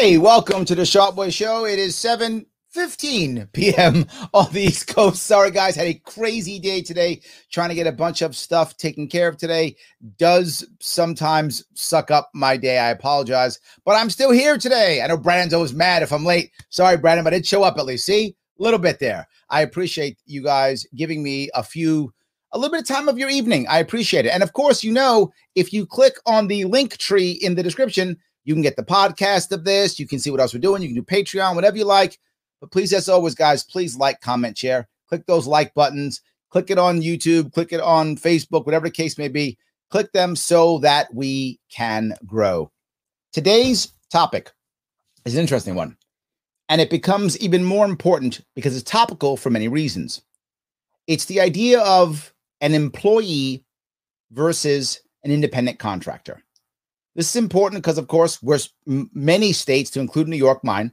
Hey, welcome to the Sharpe Way Show. It is 7 15 p.m. on the East Coast. Sorry, guys, had a crazy day today trying to get a bunch of stuff taken care of today. Does sometimes suck up my day. I apologize, but I'm still here today. I know Brandon's always mad if I'm late. Sorry, Brandon, but I did show up at least. See, a little bit there. I appreciate you guys giving me a few a little bit of time of your evening. I appreciate it. And of course, you know, if you click on the link tree in the description, you can get the podcast of this. You can see what else we're doing. You can do Patreon, whatever you like. But please, as always, guys, please like, comment, share. Click those like buttons. Click it on YouTube. Click it on Facebook, whatever the case may be. Click them so that we can grow. Today's topic is an interesting one. And it becomes even more important because it's topical for many reasons. It's the idea of an employee versus an independent contractor. This is important because, of course, we're many states, to include New York, mine,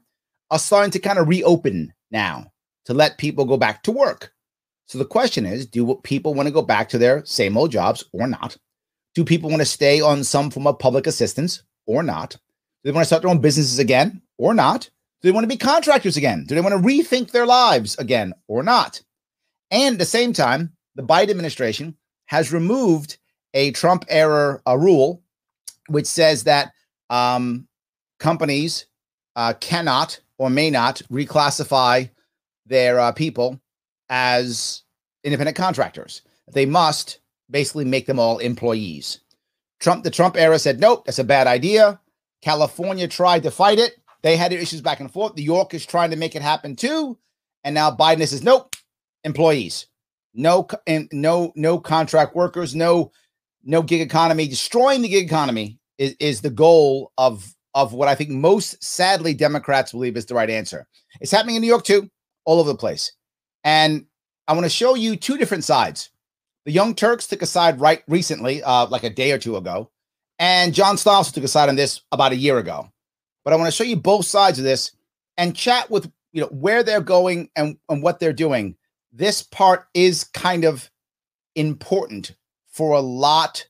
are starting to kind of reopen now to let people go back to work. So the question is do people want to go back to their same old jobs or not? Do people want to stay on some form of public assistance or not? Do they want to start their own businesses again or not? Do they want to be contractors again? Do they want to rethink their lives again or not? And at the same time, the Biden administration has removed a Trump era uh, rule, which says that um, companies uh, cannot or may not reclassify their uh, people as independent contractors. They must basically make them all employees. Trump, the Trump era said, nope, that's a bad idea. California tried to fight it. They had issues back and forth. New York is trying to make it happen too. And now Biden says, nope, employees. No, and no, no contract workers, no, no gig economy. Destroying the gig economy is, is the goal of of what I think most sadly Democrats believe is the right answer. It's happening in New York too, all over the place. And I want to show you two different sides. The Young Turks took a side right recently, uh, like a day or two ago, and John Stossel took a side on this about a year ago. But I want to show you both sides of this and chat with you know where they're going and, and what they're doing. This part is kind of important for a lot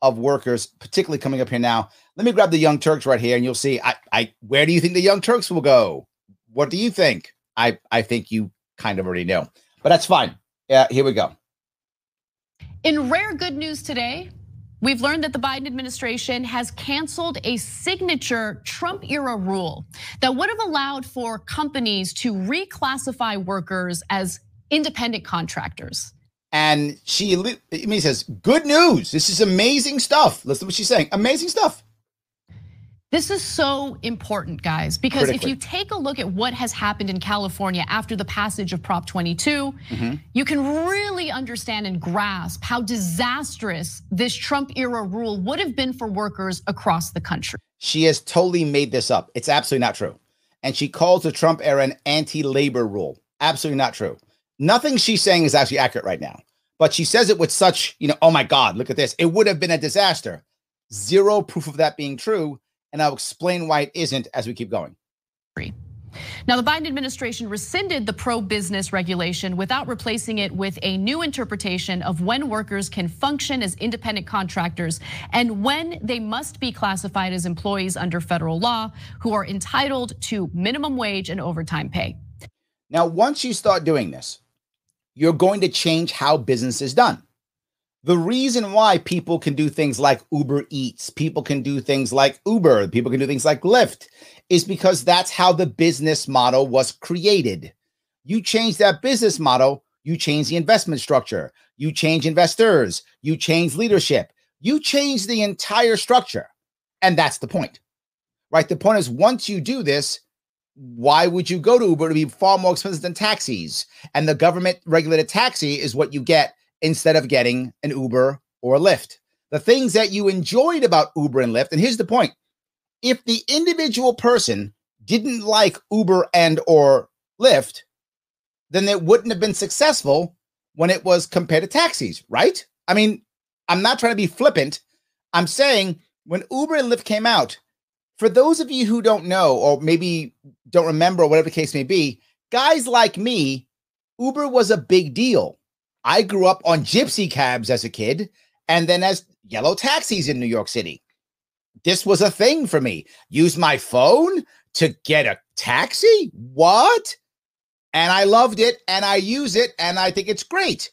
of workers, particularly coming up here now. Let me grab the Young Turks right here, and you'll see. I, I, where do you think the Young Turks will go? What do you think? I, I think you kind of already know, but that's fine. Yeah, here we go. In rare good news today, We've learned that the Biden administration has canceled a signature Trump era rule that would have allowed for companies to reclassify workers as independent contractors. And she me says, "Good news! This is amazing stuff." Listen to what she's saying. Amazing stuff. This is so important, guys, because if you take a look at what has happened in California after the passage of Prop 22, mm-hmm. you can really understand and grasp how disastrous this Trump era rule would have been for workers across the country. She has totally made this up. It's absolutely not true. And she calls the Trump era an anti labor rule. Absolutely not true. Nothing she's saying is actually accurate right now but she says it with such, you know, oh my God, look at this. It would have been a disaster. Zero proof of that being true. And I'll explain why it isn't as we keep going. Now, the Biden administration rescinded the pro business regulation without replacing it with a new interpretation of when workers can function as independent contractors and when they must be classified as employees under federal law who are entitled to minimum wage and overtime pay. Now, once you start doing this, you're going to change how business is done. The reason why people can do things like Uber Eats, people can do things like Uber, people can do things like Lyft is because that's how the business model was created. You change that business model, you change the investment structure, you change investors, you change leadership, you change the entire structure. And that's the point, right? The point is, once you do this, why would you go to Uber to be far more expensive than taxis? And the government regulated taxi is what you get instead of getting an Uber or a Lyft. The things that you enjoyed about Uber and Lyft, and here's the point: if the individual person didn't like Uber and or Lyft, then it wouldn't have been successful when it was compared to taxis, right? I mean, I'm not trying to be flippant. I'm saying when Uber and Lyft came out, for those of you who don't know, or maybe don't remember, or whatever the case may be, guys like me, Uber was a big deal. I grew up on gypsy cabs as a kid and then as yellow taxis in New York City. This was a thing for me. Use my phone to get a taxi? What? And I loved it and I use it and I think it's great.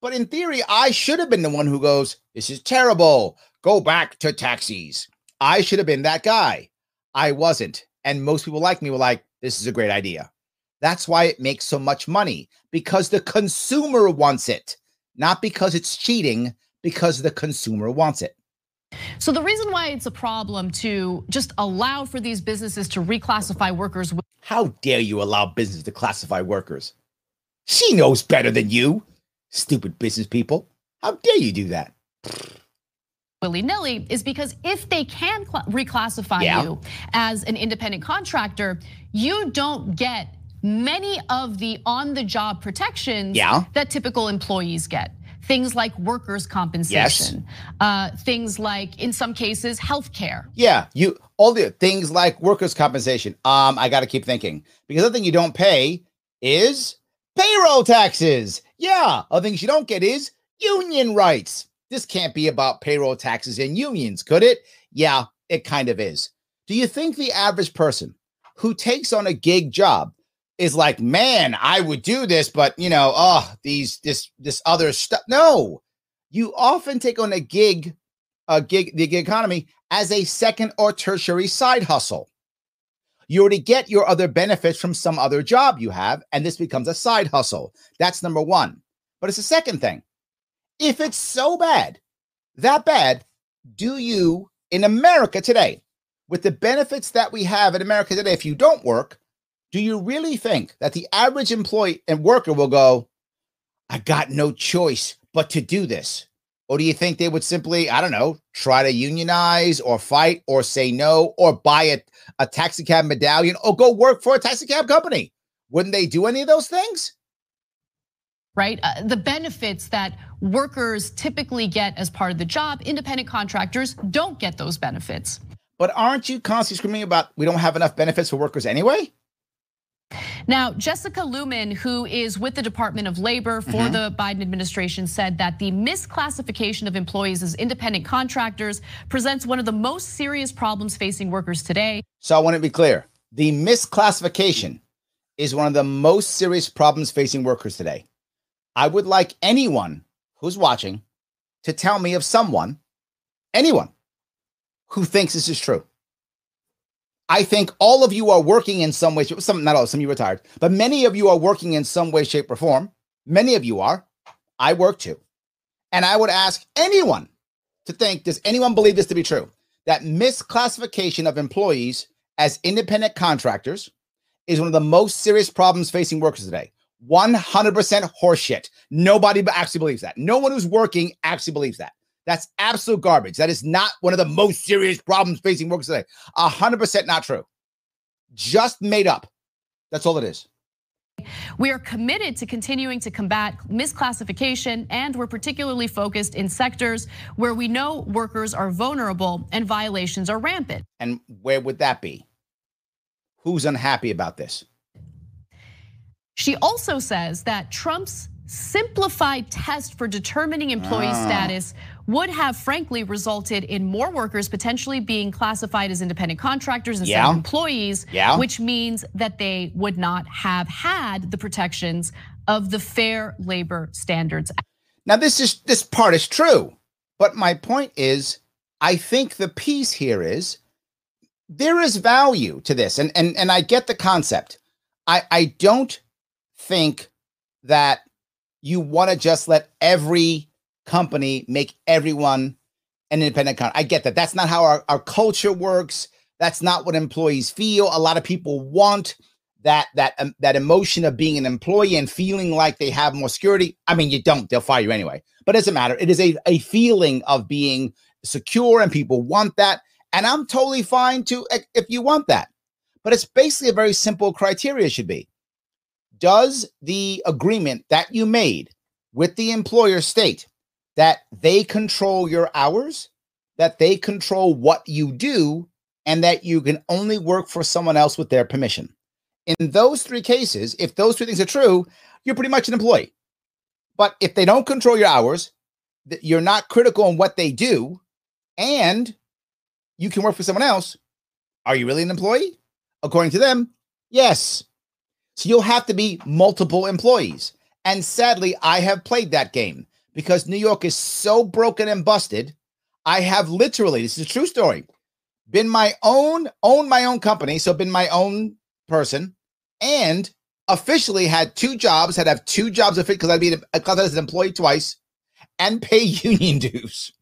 But in theory, I should have been the one who goes, This is terrible. Go back to taxis. I should have been that guy. I wasn't. And most people like me were like, This is a great idea. That's why it makes so much money because the consumer wants it, not because it's cheating, because the consumer wants it. So the reason why it's a problem to just allow for these businesses to reclassify workers. How dare you allow business to classify workers? She knows better than you, stupid business people. How dare you do that? Willy nilly is because if they can reclassify yeah. you as an independent contractor, you don't get many of the on the job protections yeah. that typical employees get things like workers' compensation, yes. uh, things like, in some cases, health care. Yeah, you all the things like workers' compensation. Um, I got to keep thinking because the thing you don't pay is payroll taxes. Yeah, other things you don't get is union rights. This can't be about payroll taxes and unions, could it? Yeah, it kind of is. Do you think the average person who takes on a gig job is like, man, I would do this, but you know, oh, these this this other stuff. No, you often take on a gig, a gig, the gig economy as a second or tertiary side hustle. You already get your other benefits from some other job you have, and this becomes a side hustle. That's number one. But it's the second thing. If it's so bad, that bad, do you in America today, with the benefits that we have in America today, if you don't work, do you really think that the average employee and worker will go, I got no choice but to do this? Or do you think they would simply, I don't know, try to unionize or fight or say no or buy a, a taxi cab medallion or go work for a taxi cab company? Wouldn't they do any of those things? Right? Uh, the benefits that workers typically get as part of the job, independent contractors don't get those benefits. But aren't you constantly screaming about we don't have enough benefits for workers anyway? Now, Jessica Looman, who is with the Department of Labor for mm-hmm. the Biden administration, said that the misclassification of employees as independent contractors presents one of the most serious problems facing workers today. So I want to be clear the misclassification is one of the most serious problems facing workers today. I would like anyone who's watching to tell me of someone, anyone, who thinks this is true. I think all of you are working in some way, some not all, some of you retired, but many of you are working in some way, shape, or form. Many of you are. I work too. And I would ask anyone to think, does anyone believe this to be true? That misclassification of employees as independent contractors is one of the most serious problems facing workers today. 100% horseshit. Nobody actually believes that. No one who's working actually believes that. That's absolute garbage. That is not one of the most serious problems facing workers today. 100% not true. Just made up. That's all it is. We are committed to continuing to combat misclassification, and we're particularly focused in sectors where we know workers are vulnerable and violations are rampant. And where would that be? Who's unhappy about this? She also says that Trump's simplified test for determining employee ah. status would have frankly resulted in more workers potentially being classified as independent contractors instead yeah. of employees, yeah. which means that they would not have had the protections of the Fair Labor Standards. Act. Now this is this part is true, but my point is I think the piece here is there is value to this and and and I get the concept. I I don't think that you want to just let every company make everyone an independent contractor. I get that. That's not how our, our culture works. That's not what employees feel. A lot of people want that that um, that emotion of being an employee and feeling like they have more security. I mean, you don't; they'll fire you anyway. But it doesn't matter. It is a, a feeling of being secure, and people want that. And I'm totally fine to if you want that. But it's basically a very simple criteria should be does the agreement that you made with the employer state that they control your hours, that they control what you do, and that you can only work for someone else with their permission? In those three cases, if those two things are true, you're pretty much an employee. But if they don't control your hours, you're not critical in what they do, and you can work for someone else, are you really an employee? According to them, yes. So you'll have to be multiple employees. And sadly, I have played that game because New York is so broken and busted. I have literally, this is a true story, been my own, own my own company. So been my own person and officially had two jobs, had to have two jobs of it because I'd be as an employee twice and pay union dues.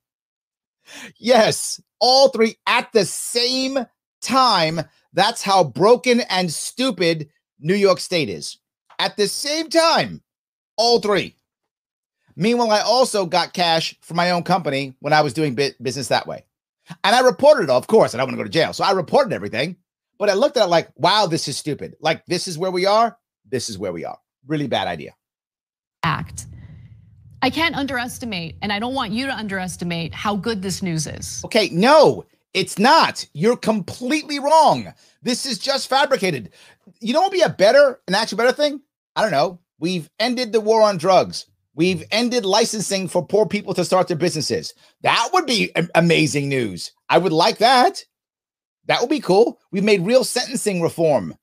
Yes, all three at the same time. That's how broken and stupid New York State is. At the same time, all three. Meanwhile, I also got cash for my own company when I was doing business that way. And I reported it, of course, I don't want to go to jail. So I reported everything. But I looked at it like, wow, this is stupid. Like, this is where we are. This is where we are. Really bad idea. Act. I can't underestimate, and I don't want you to underestimate how good this news is. Okay, no, it's not. You're completely wrong. This is just fabricated. You know what would be a better, an actual better thing? I don't know. We've ended the war on drugs. We've ended licensing for poor people to start their businesses. That would be amazing news. I would like that. That would be cool. We've made real sentencing reform.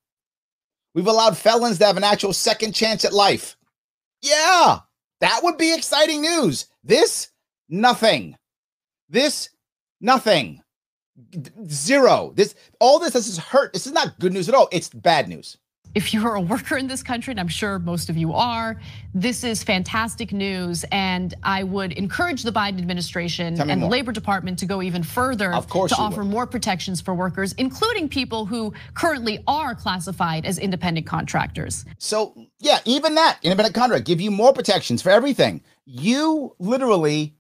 We've allowed felons to have an actual second chance at life. Yeah, that would be exciting news. This, nothing. This, nothing. Zero. This, all this, this is hurt. This is not good news at all. It's bad news if you're a worker in this country, and I'm sure most of you are, this is fantastic news. And I would encourage the Biden administration and more. the Labor Department to go even further of course to offer would. more protections for workers, including people who currently are classified as independent contractors. So, yeah, even that independent contract give you more protections for everything. You literally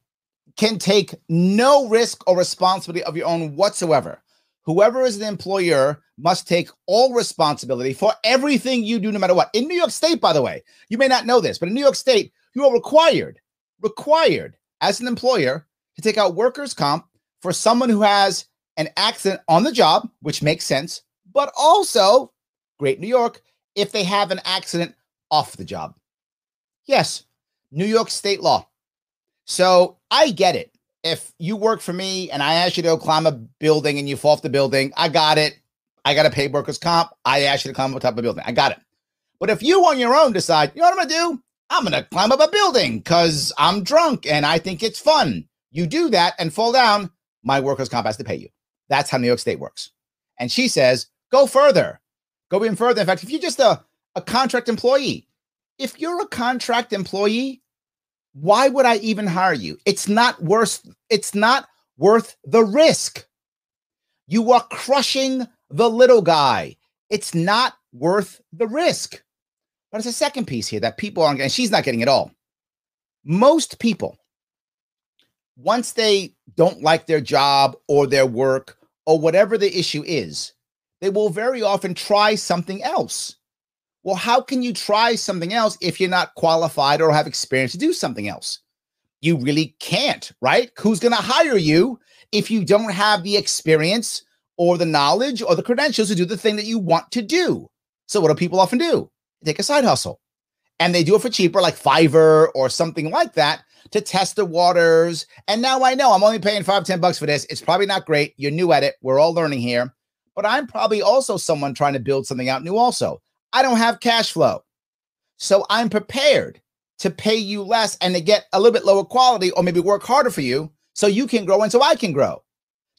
can take no risk or responsibility of your own whatsoever. Whoever is the employer must take all responsibility for everything you do, no matter what. In New York State, by the way, you may not know this, but in New York State, you are required, required as an employer to take out workers' comp for someone who has an accident on the job, which makes sense, but also, great New York, if they have an accident off the job. Yes, New York state law. So I get it. If you work for me and I ask you to climb a building and you fall off the building, I got it. I got to pay workers' comp. I ask you to climb up top of a building. I got it. But if you on your own decide, you know what I'm going to do? I'm going to climb up a building because I'm drunk and I think it's fun. You do that and fall down, my workers' comp has to pay you. That's how New York State works. And she says, go further. Go even further. In fact, if you're just a, a contract employee, if you're a contract employee, why would I even hire you? It's not worth, it's not worth the risk. You are crushing the little guy. It's not worth the risk. But it's a second piece here that people aren't getting. She's not getting it all. Most people, once they don't like their job or their work or whatever the issue is, they will very often try something else. Well, how can you try something else if you're not qualified or have experience to do something else? You really can't, right? Who's going to hire you if you don't have the experience or the knowledge or the credentials to do the thing that you want to do. So, what do people often do? They take a side hustle and they do it for cheaper, like Fiverr or something like that, to test the waters. And now I know I'm only paying five, 10 bucks for this. It's probably not great. You're new at it. We're all learning here. But I'm probably also someone trying to build something out new, also. I don't have cash flow. So I'm prepared to pay you less and to get a little bit lower quality or maybe work harder for you so you can grow and so I can grow.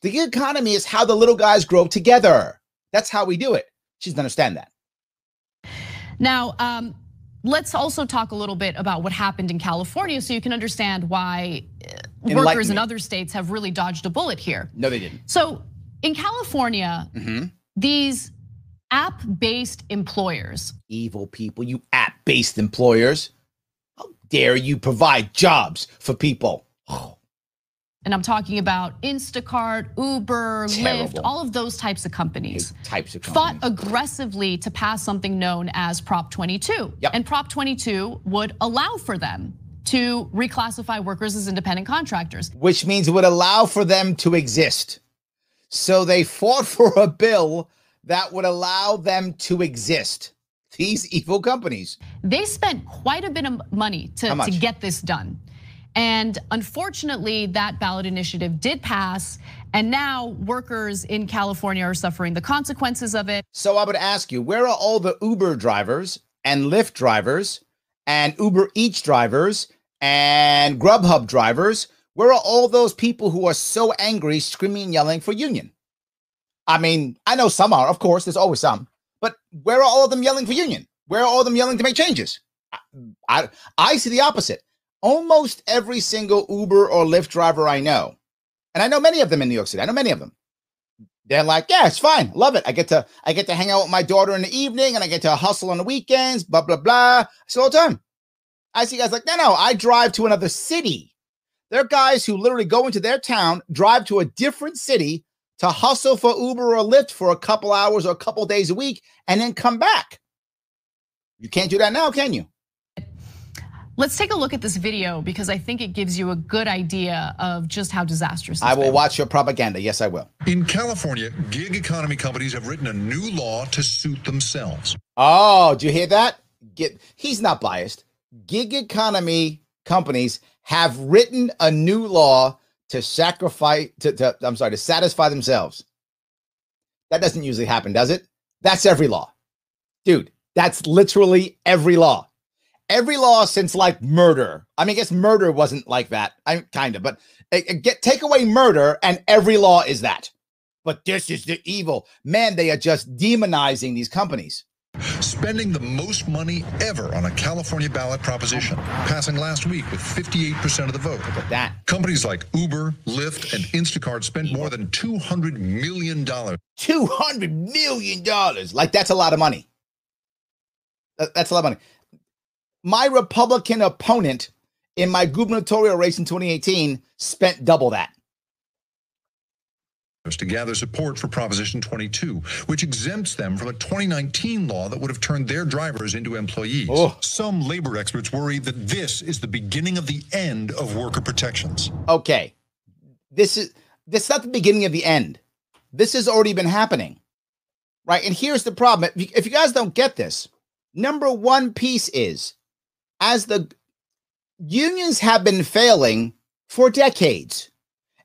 The gig economy is how the little guys grow together. That's how we do it. She doesn't understand that. Now, um, let's also talk a little bit about what happened in California so you can understand why uh, workers in other states have really dodged a bullet here. No, they didn't. So in California, mm-hmm. these app based employers, evil people, you app based employers, how dare you provide jobs for people? Oh. And I'm talking about Instacart, Uber, Terrible. Lyft, all of those types of companies. Types of companies. Fought aggressively to pass something known as Prop 22. Yep. And Prop 22 would allow for them to reclassify workers as independent contractors. Which means it would allow for them to exist. So they fought for a bill that would allow them to exist. These evil companies. They spent quite a bit of money to, to get this done. And unfortunately, that ballot initiative did pass. And now workers in California are suffering the consequences of it. So I would ask you, where are all the Uber drivers and Lyft drivers and Uber Eats drivers and Grubhub drivers? Where are all those people who are so angry, screaming and yelling for union? I mean, I know some are, of course, there's always some, but where are all of them yelling for union? Where are all of them yelling to make changes? I, I, I see the opposite. Almost every single Uber or Lyft driver I know, and I know many of them in New York City, I know many of them. They're like, yeah, it's fine. Love it. I get to I get to hang out with my daughter in the evening and I get to hustle on the weekends, blah, blah, blah. It's all the time. I see guys like, no, no, I drive to another city. There are guys who literally go into their town, drive to a different city to hustle for Uber or Lyft for a couple hours or a couple days a week and then come back. You can't do that now, can you? Let's take a look at this video because I think it gives you a good idea of just how disastrous. I will been. watch your propaganda. Yes, I will. In California, gig economy companies have written a new law to suit themselves. Oh, do you hear that? Get he's not biased. Gig economy companies have written a new law to sacrifice to, to I'm sorry, to satisfy themselves. That doesn't usually happen, does it? That's every law. Dude, that's literally every law every law since like murder. I mean, I guess murder wasn't like that. I kind of, but it, it get take away murder, and every law is that. But this is the evil. Man, they are just demonizing these companies. Spending the most money ever on a California ballot proposition, passing last week with 58% of the vote. Look at that. Companies like Uber, Lyft, and Instacart spent more than $200 million. $200 million. Like, that's a lot of money. That's a lot of money my Republican opponent in my gubernatorial race in 2018 spent double that. To gather support for Proposition 22, which exempts them from a 2019 law that would have turned their drivers into employees. Oh. Some labor experts worry that this is the beginning of the end of worker protections. Okay. This is this is not the beginning of the end. This has already been happening. Right? And here's the problem. If you guys don't get this, number one piece is as the unions have been failing for decades.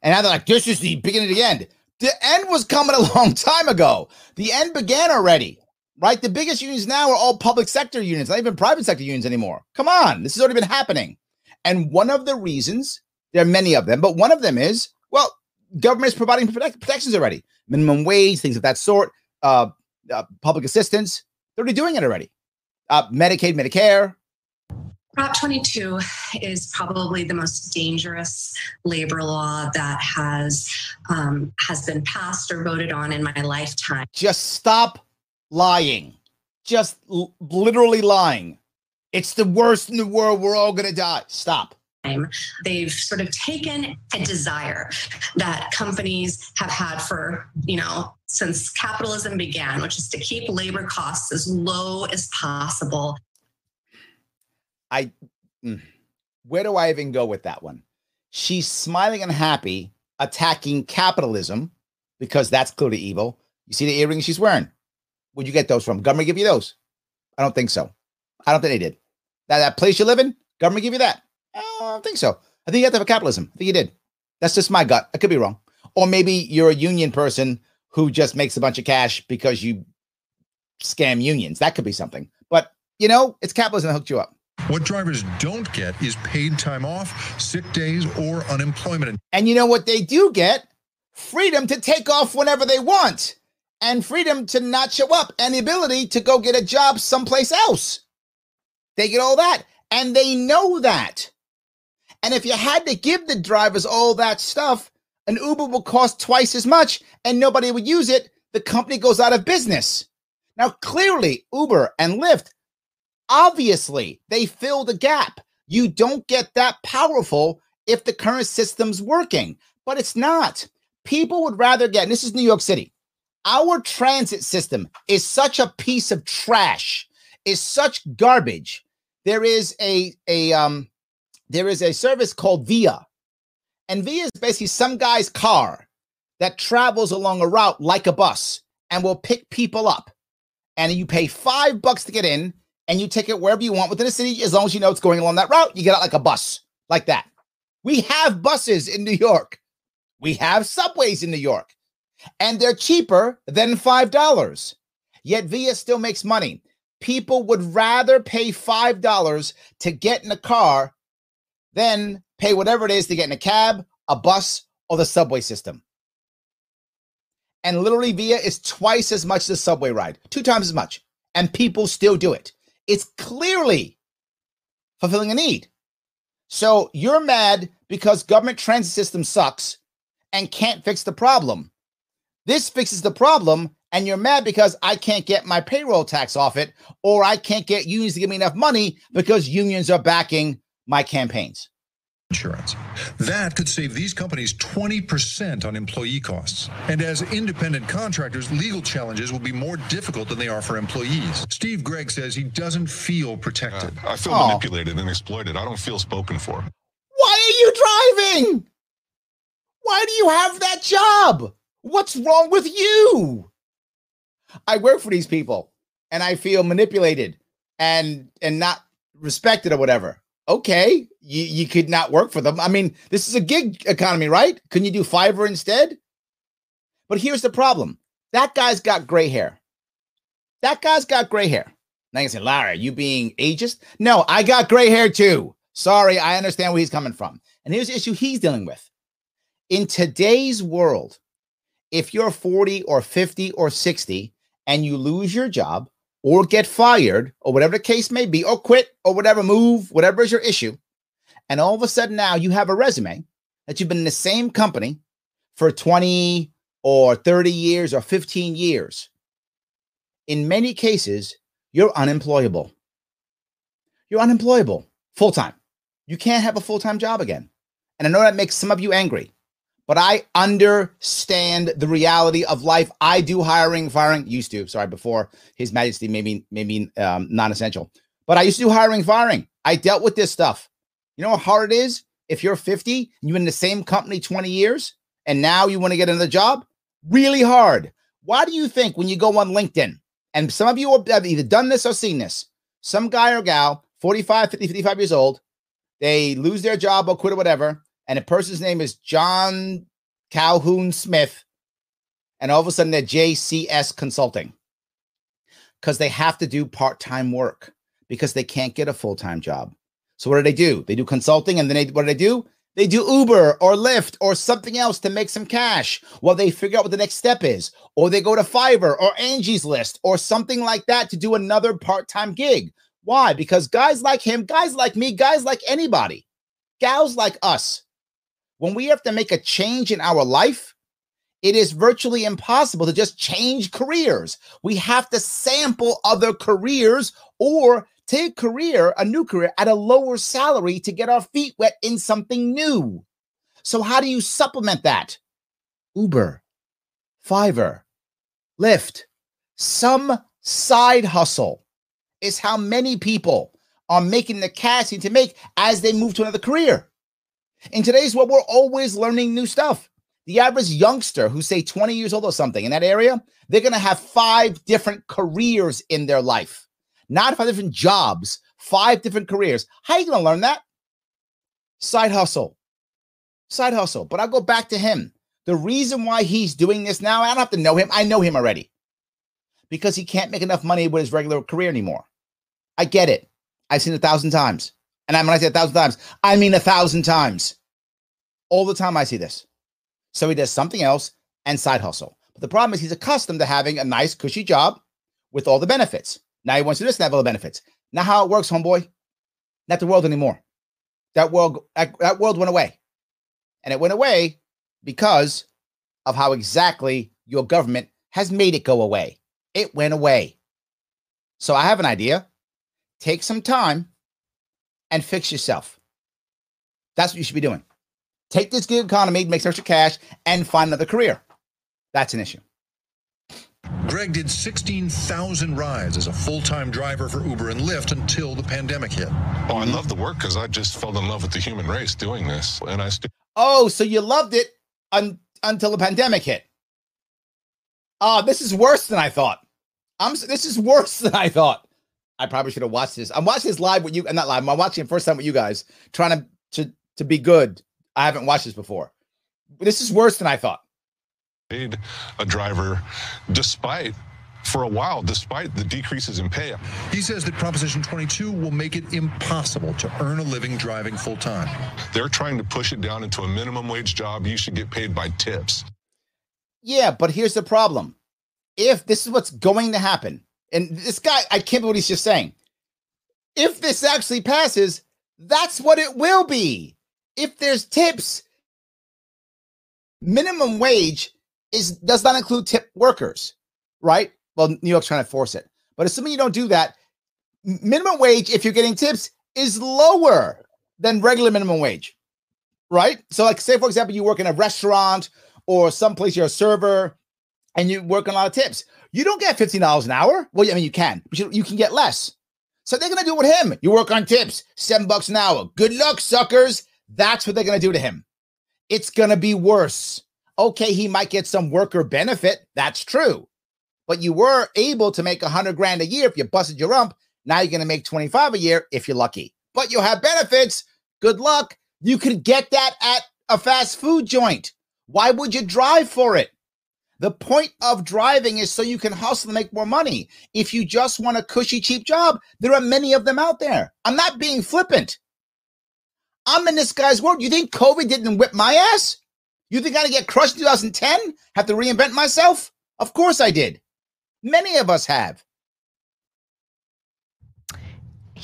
And now they're like, this is the beginning of the end. The end was coming a long time ago. The end began already, right? The biggest unions now are all public sector unions, not even private sector unions anymore. Come on, this has already been happening. And one of the reasons, there are many of them, but one of them is, well, government is providing protect- protections already, minimum wage, things of that sort, uh, uh, public assistance. They're already doing it already. Uh, Medicaid, Medicare, Prop 22 is probably the most dangerous labor law that has um, has been passed or voted on in my lifetime. Just stop lying. Just l- literally lying. It's the worst in the world. We're all going to die. Stop. They've sort of taken a desire that companies have had for, you know, since capitalism began, which is to keep labor costs as low as possible I mm, where do I even go with that one? She's smiling and happy, attacking capitalism because that's clearly evil. You see the earrings she's wearing? Where'd you get those from? Government give you those? I don't think so. I don't think they did. That, that place you live in, government give you that? I don't think so. I think you have to have capitalism. I think you did. That's just my gut. I could be wrong. Or maybe you're a union person who just makes a bunch of cash because you scam unions. That could be something. But you know, it's capitalism that hooked you up. What drivers don't get is paid time off, sick days, or unemployment. And you know what they do get? Freedom to take off whenever they want, and freedom to not show up, and the ability to go get a job someplace else. They get all that, and they know that. And if you had to give the drivers all that stuff, an Uber will cost twice as much and nobody would use it. The company goes out of business. Now, clearly, Uber and Lyft Obviously, they fill the gap. You don't get that powerful if the current system's working, but it's not. People would rather get, this is New York City. Our transit system is such a piece of trash, is such garbage. There is a a um there is a service called Via. And Via is basically some guy's car that travels along a route like a bus and will pick people up. And you pay five bucks to get in and you take it wherever you want within a city as long as you know it's going along that route. You get out like a bus, like that. We have buses in New York. We have subways in New York, and they're cheaper than $5. Yet Via still makes money. People would rather pay $5 to get in a car than pay whatever it is to get in a cab, a bus, or the subway system. And literally, Via is twice as much as a subway ride, two times as much. And people still do it. It's clearly fulfilling a need. So you're mad because government transit system sucks and can't fix the problem. This fixes the problem, and you're mad because I can't get my payroll tax off it, or I can't get unions to give me enough money because unions are backing my campaigns insurance. That could save these companies 20% on employee costs. And as independent contractors, legal challenges will be more difficult than they are for employees. Steve Gregg says he doesn't feel protected. Uh, I feel Aww. manipulated and exploited. I don't feel spoken for. Why are you driving? Why do you have that job? What's wrong with you? I work for these people and I feel manipulated and and not respected or whatever okay, you, you could not work for them. I mean, this is a gig economy, right? Couldn't you do Fiverr instead? But here's the problem that guy's got gray hair. That guy's got gray hair. Now you say, Larry, you being ageist? No, I got gray hair too. Sorry, I understand where he's coming from. And here's the issue he's dealing with. In today's world, if you're 40 or 50 or 60 and you lose your job, or get fired or whatever the case may be, or quit or whatever, move, whatever is your issue. And all of a sudden now you have a resume that you've been in the same company for 20 or 30 years or 15 years. In many cases, you're unemployable. You're unemployable full time. You can't have a full time job again. And I know that makes some of you angry but I understand the reality of life. I do hiring, firing, used to, sorry, before His Majesty made me, made me um, non essential. But I used to do hiring, firing. I dealt with this stuff. You know how hard it is if you're 50 and you're in the same company 20 years and now you want to get another job? Really hard. Why do you think when you go on LinkedIn, and some of you have either done this or seen this, some guy or gal, 45, 50, 55 years old, they lose their job or quit or whatever, and a person's name is John Calhoun Smith, and all of a sudden they're JCS Consulting because they have to do part time work because they can't get a full time job. So what do they do? They do consulting, and then they, what do they do? They do Uber or Lyft or something else to make some cash while they figure out what the next step is. Or they go to Fiverr or Angie's List or something like that to do another part time gig. Why? Because guys like him, guys like me, guys like anybody, gals like us, when we have to make a change in our life, it is virtually impossible to just change careers. We have to sample other careers or take a career, a new career at a lower salary to get our feet wet in something new. So, how do you supplement that? Uber, Fiverr, Lyft, some side hustle is how many people are making the cash to make as they move to another career. In today's world, we're always learning new stuff. The average youngster who's say 20 years old or something in that area, they're going to have five different careers in their life, not five different jobs, five different careers. How are you going to learn that? Side hustle, side hustle. But I'll go back to him. The reason why he's doing this now, I don't have to know him. I know him already because he can't make enough money with his regular career anymore. I get it. I've seen it a thousand times. And when I say a thousand times, I mean a thousand times. All the time I see this. So he does something else and side hustle. But the problem is he's accustomed to having a nice, cushy job with all the benefits. Now he wants to do this and have all the benefits. Now how it works, homeboy? Not the world anymore. That world, that, that world went away. And it went away because of how exactly your government has made it go away. It went away. So I have an idea. Take some time and fix yourself. That's what you should be doing. Take this gig economy, make some extra cash, and find another career. That's an issue. Greg did 16,000 rides as a full time driver for Uber and Lyft until the pandemic hit. Oh, I love the work because I just fell in love with the human race doing this. And I still. Oh, so you loved it un- until the pandemic hit. Oh, this is worse than I thought. I'm. This is worse than I thought. I probably should have watched this. I'm watching this live with you, and not live. I'm watching it first time with you guys, trying to to to be good, I haven't watched this before. This is worse than I thought. Paid a driver despite for a while, despite the decreases in pay. He says that Proposition 22 will make it impossible to earn a living driving full time. They're trying to push it down into a minimum wage job. You should get paid by tips. Yeah, but here's the problem. If this is what's going to happen, and this guy, I can't believe what he's just saying. If this actually passes, that's what it will be. If there's tips, minimum wage is does not include tip workers, right? Well, New York's trying to force it. But assuming you don't do that, minimum wage, if you're getting tips, is lower than regular minimum wage, right? So, like, say, for example, you work in a restaurant or someplace you're a server and you work on a lot of tips. You don't get $15 an hour. Well, I mean, you can, but you, you can get less. So they're going to do with him. You work on tips, seven bucks an hour. Good luck, suckers. That's what they're going to do to him. It's going to be worse. Okay, he might get some worker benefit. That's true but you were able to make a hundred grand a year if you busted your rump. Now you're going to make 25 a year if you're lucky, but you'll have benefits. Good luck. You could get that at a fast food joint. Why would you drive for it? The point of driving is so you can hustle and make more money. If you just want a cushy, cheap job, there are many of them out there. I'm not being flippant. I'm in this guy's world. You think COVID didn't whip my ass? You think to get crushed in 2010? Have to reinvent myself? Of course I did. Many of us have.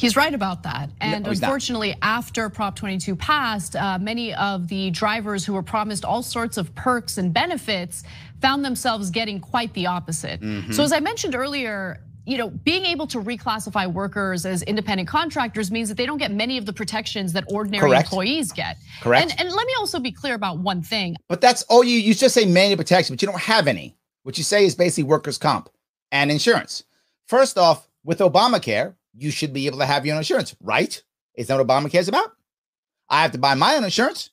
He's right about that. And no, unfortunately, after Prop 22 passed, uh, many of the drivers who were promised all sorts of perks and benefits found themselves getting quite the opposite. Mm-hmm. So, as I mentioned earlier, you know, being able to reclassify workers as independent contractors means that they don't get many of the protections that ordinary Correct. employees get. Correct. And, and let me also be clear about one thing. But that's all you you just say many protections, but you don't have any. What you say is basically workers' comp and insurance. First off, with Obamacare, you should be able to have your own insurance, right? Is that what Obamacare is about? I have to buy my own insurance.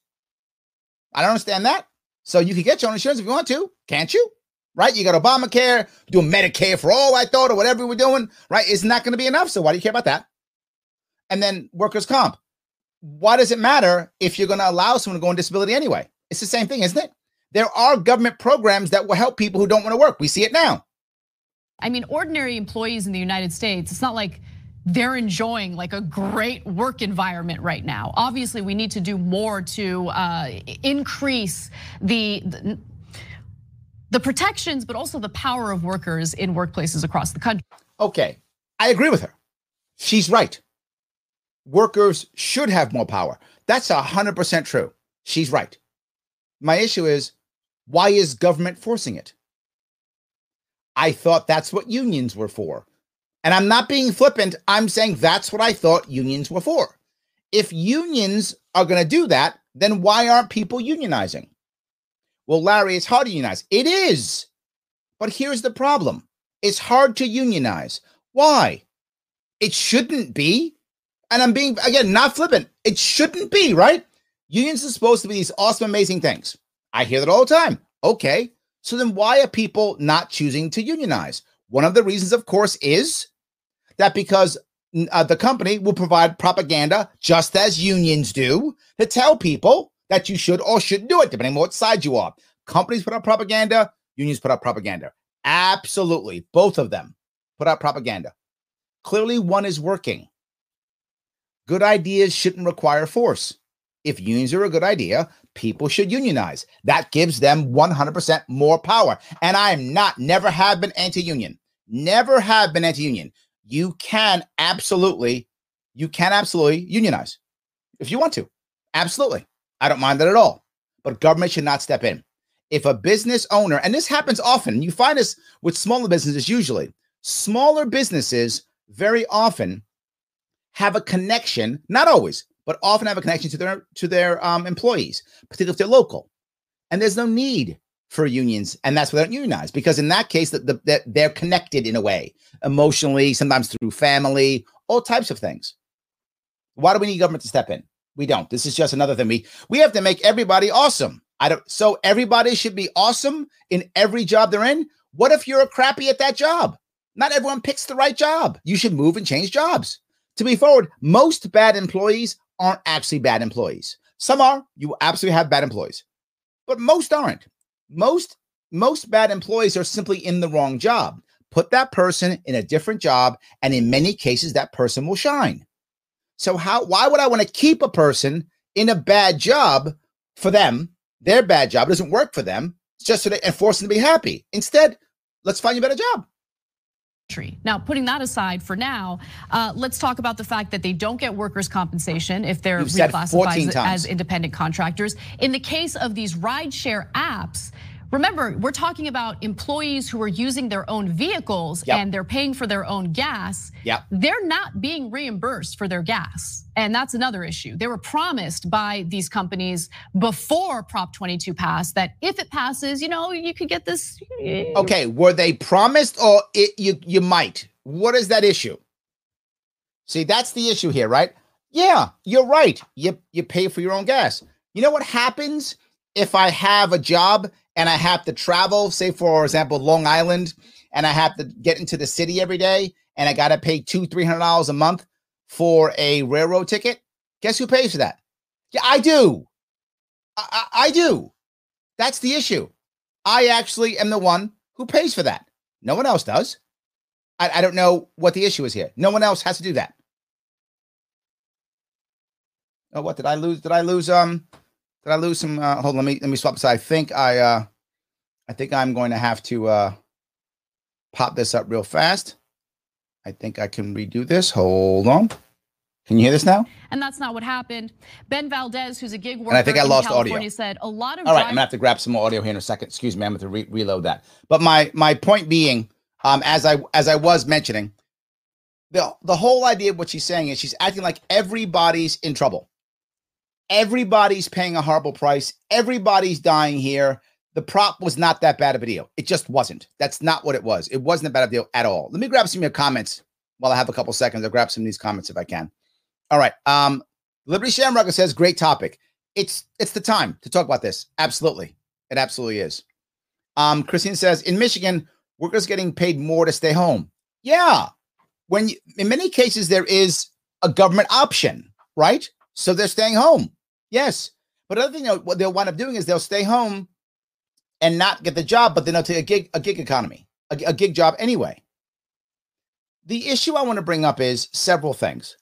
I don't understand that. So you can get your own insurance if you want to, can't you? Right? You got Obamacare, doing Medicare for all I thought, or whatever we're doing, right? It's not going to be enough. So why do you care about that? And then workers' comp. Why does it matter if you're going to allow someone to go on disability anyway? It's the same thing, isn't it? There are government programs that will help people who don't want to work. We see it now. I mean, ordinary employees in the United States, it's not like they're enjoying like a great work environment right now. Obviously, we need to do more to uh, increase the, the protections, but also the power of workers in workplaces across the country. Okay, I agree with her. She's right. Workers should have more power. That's 100% true. She's right. My issue is why is government forcing it? I thought that's what unions were for. And I'm not being flippant. I'm saying that's what I thought unions were for. If unions are going to do that, then why aren't people unionizing? Well, Larry, it's hard to unionize. It is. But here's the problem it's hard to unionize. Why? It shouldn't be. And I'm being, again, not flippant. It shouldn't be, right? Unions are supposed to be these awesome, amazing things. I hear that all the time. Okay. So then why are people not choosing to unionize? One of the reasons, of course, is that because uh, the company will provide propaganda, just as unions do, to tell people that you should or shouldn't do it, depending on what side you are. Companies put out propaganda, unions put out propaganda. Absolutely. Both of them put out propaganda. Clearly, one is working. Good ideas shouldn't require force. If unions are a good idea, people should unionize. That gives them 100% more power. And I am not, never have been anti union, never have been anti union. You can absolutely, you can absolutely unionize if you want to. Absolutely. I don't mind that at all. But government should not step in. If a business owner, and this happens often, you find this with smaller businesses usually, smaller businesses very often have a connection, not always, but often have a connection to their to their um, employees, particularly if they're local. And there's no need for unions, and that's they're unionized because in that case, that the, they're connected in a way, emotionally, sometimes through family, all types of things. Why do we need government to step in? We don't. This is just another thing. We we have to make everybody awesome. I don't. So everybody should be awesome in every job they're in. What if you're a crappy at that job? Not everyone picks the right job. You should move and change jobs. To be forward, most bad employees aren't actually bad employees. Some are. You absolutely have bad employees, but most aren't. Most most bad employees are simply in the wrong job. Put that person in a different job, and in many cases, that person will shine. So how? Why would I want to keep a person in a bad job for them? Their bad job doesn't work for them. It's just they and force them to be happy. Instead, let's find you a better job. Now, putting that aside for now, uh, let's talk about the fact that they don't get workers' compensation if they're reclassified as, as independent contractors. In the case of these rideshare apps, Remember, we're talking about employees who are using their own vehicles Yep. and they're paying for their own gas. Yep. They're not being reimbursed for their gas. And that's another issue. They were promised by these companies before Prop 22 passed that if it passes, you know, you could get this. Okay, were they promised or it, you you might? What is that issue? See, that's the issue here, right? Yeah, you're right. You you pay for your own gas. You know what happens if I have a job and I have to travel, say for example, Long Island, and I have to get into the city every day, and I got to pay two three hundred dollars a month for a railroad ticket? Guess who pays for that? Yeah, I do. I, I, I do. That's the issue. I actually am the one who pays for that. No one else does. I, I don't know what the issue is here. No one else has to do that. Oh, what did I lose? Did I lose? Um, did I lose some? Uh, hold on, let me let me swap this. I think I uh, I think I'm going to have to uh, pop this up real fast. I think I can redo this. Hold on. Can you hear this now? And that's not what happened. Ben Valdez, who's a gig worker I think I lost audio. California, said a lot of All right, I'm gonna have to grab some more audio here in a second. Excuse me, I'm going to re- reload that. But my my point being, um, as I as I was mentioning, the the whole idea of what she's saying is she's acting like everybody's in trouble. Everybody's paying a horrible price. Everybody's dying here. The prop was not that bad of a deal. It just wasn't. That's not what it was. It wasn't a bad deal at all. Let me grab some of your comments while I have a couple seconds. I'll grab some of these comments if I can. All right. Um, Liberty Shamrocker says, great topic. It's it's the time to talk about this. Absolutely. It absolutely is. Um, Christine says, in Michigan, workers getting paid more to stay home. Yeah. When you, in many cases there is a government option, right? So they're staying home. Yes. But other thing they'll- what they'll wind up doing is they'll stay home and not get the job, but then they'll take a gig, a gig economy, a, a gig job anyway. The issue I want to bring up is several things.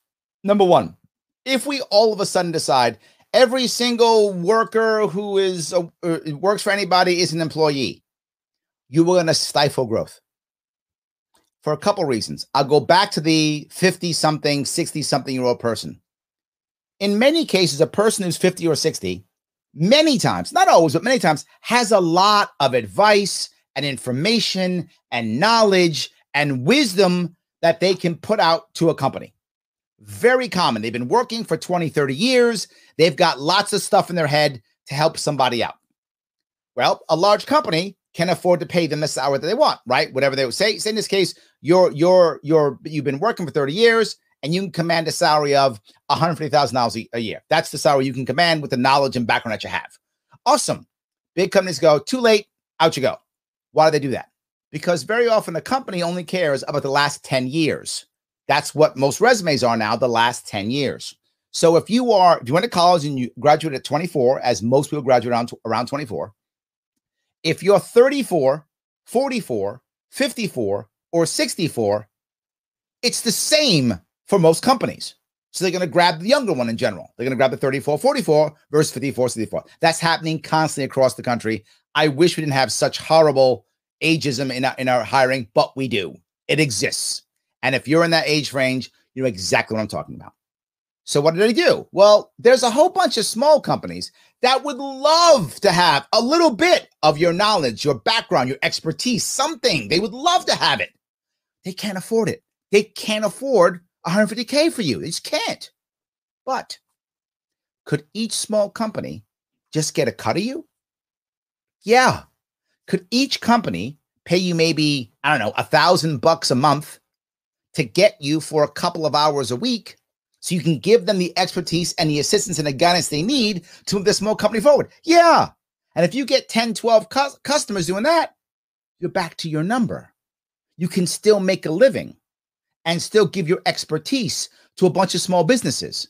Number one, if we all of a sudden decide every single worker who is a, uh, works for anybody is an employee, you are going to stifle growth for a couple reasons. I'll go back to the 50 something, 60 something year old person. In many cases, a person who's 50 or 60, many times, not always, but many times, has a lot of advice and information and knowledge and wisdom that they can put out to a company. Very common. They've been working for 20, 30 years. They've got lots of stuff in their head to help somebody out. Well, a large company can afford to pay them the salary that they want, right? Whatever they would say. Say in this case, you're you're you're you've been working for 30 years and you can command a salary of $150,000 a- year. That's the salary you can command with the knowledge and background that you have. Awesome. Big companies go, too late, out you go. Why do they do that? Because very often a company only cares about the last 10 years. That's what most resumes are now, the last 10 years. So if you are, if you went to college and you graduated at 24, as most people graduate around, around 24, if you're 34, 44, 54, or 64, it's the same for most companies. So they're going to grab the younger one in general. They're going to grab the 34, 44 versus 54, 64. That's happening constantly across the country. I wish we didn't have such horrible ageism in our, in our hiring, but we do. It exists. And if you're in that age range, you know exactly what I'm talking about. So what did they do? Well, there's a whole bunch of small companies that would love to have a little bit of your knowledge, your background, your expertise, something. They would love to have it. They can't afford it. They can't afford 150K for you. They just can't. But could each small company just get a cut of you? Yeah. Could each company pay you maybe, I don't know, a thousand bucks a month to get you for a couple of hours a week so you can give them the expertise and the assistance and the guidance they need to move this small company forward? Yeah. And if you get 10, 12 cus- customers doing that, you're back to your number. You can still make a living and still give your expertise to a bunch of small businesses.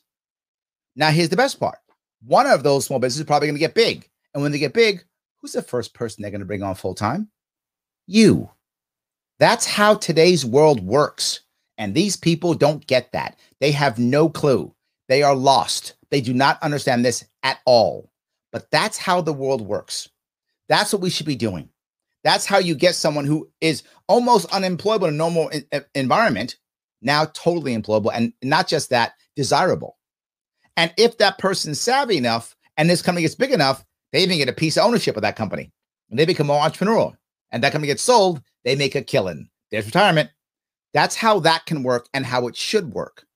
Now, here's the best part one of those small businesses is probably going to get big. And when they get big, who's the first person they're going to bring on full time? You. That's how today's world works. And these people don't get that. They have no clue. They are lost. They do not understand this at all. But that's how the world works. That's what we should be doing. That's how you get someone who is almost unemployable in a normal environment, now totally employable. And not just that, desirable. And if that person's savvy enough and this company gets big enough, they even get a piece of ownership of that company and they become more entrepreneurial. And that company gets sold, they make a killing. There's retirement. That's how that can work and how it should work.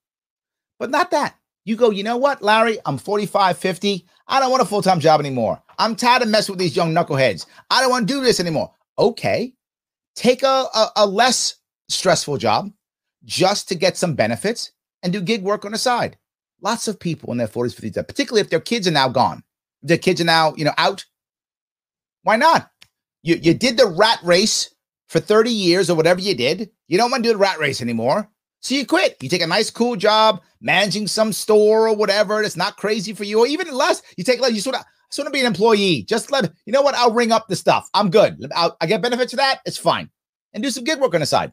But not that. You go, you know what, Larry? I'm 45, 50. I don't want a full time job anymore. I'm tired of messing with these young knuckleheads. I don't want to do this anymore. Okay. Take a, a, a less stressful job just to get some benefits and do gig work on the side. Lots of people in their 40s, 50s, particularly if their kids are now gone. Their kids are now, you know, out. Why not? You, you did the rat race for 30 years or whatever you did. You don't want to do the rat race anymore. So you quit. You take a nice, cool job managing some store or whatever that's not crazy for you, or even less. You take like you sort of sort of be an employee. Just let you know what I'll ring up the stuff. I'm good. I'll, I get benefits for that. It's fine, and do some gig work on the side.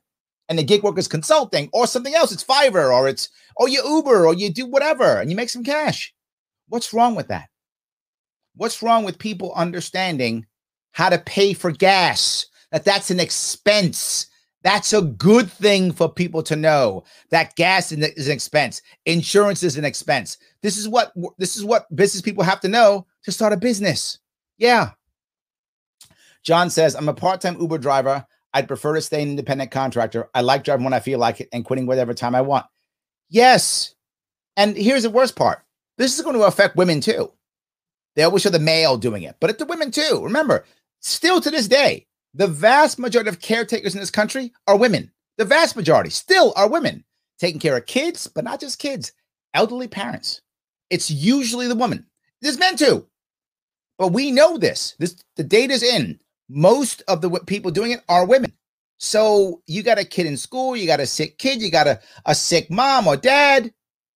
And the gig work is consulting or something else. It's Fiverr or it's or you Uber or you do whatever and you make some cash. What's wrong with that? What's wrong with people understanding how to pay for gas? That that's an expense that's a good thing for people to know that gas is an expense, insurance is an expense. This is what this is what business people have to know to start a business. Yeah. John says, I'm a part-time Uber driver. I'd prefer to stay an independent contractor. I like driving when I feel like it and quitting whatever time I want. Yes. And here's the worst part. This is going to affect women too. They always show the male doing it, but it's the women too. Remember, still to this day, the vast majority of caretakers in this country are women. The vast majority still are women taking care of kids, but not just kids, elderly parents. It's usually the woman. There's men too. But we know this. This the data's in. Most of the people doing it are women. So you got a kid in school, you got a sick kid, you got a, a sick mom or dad.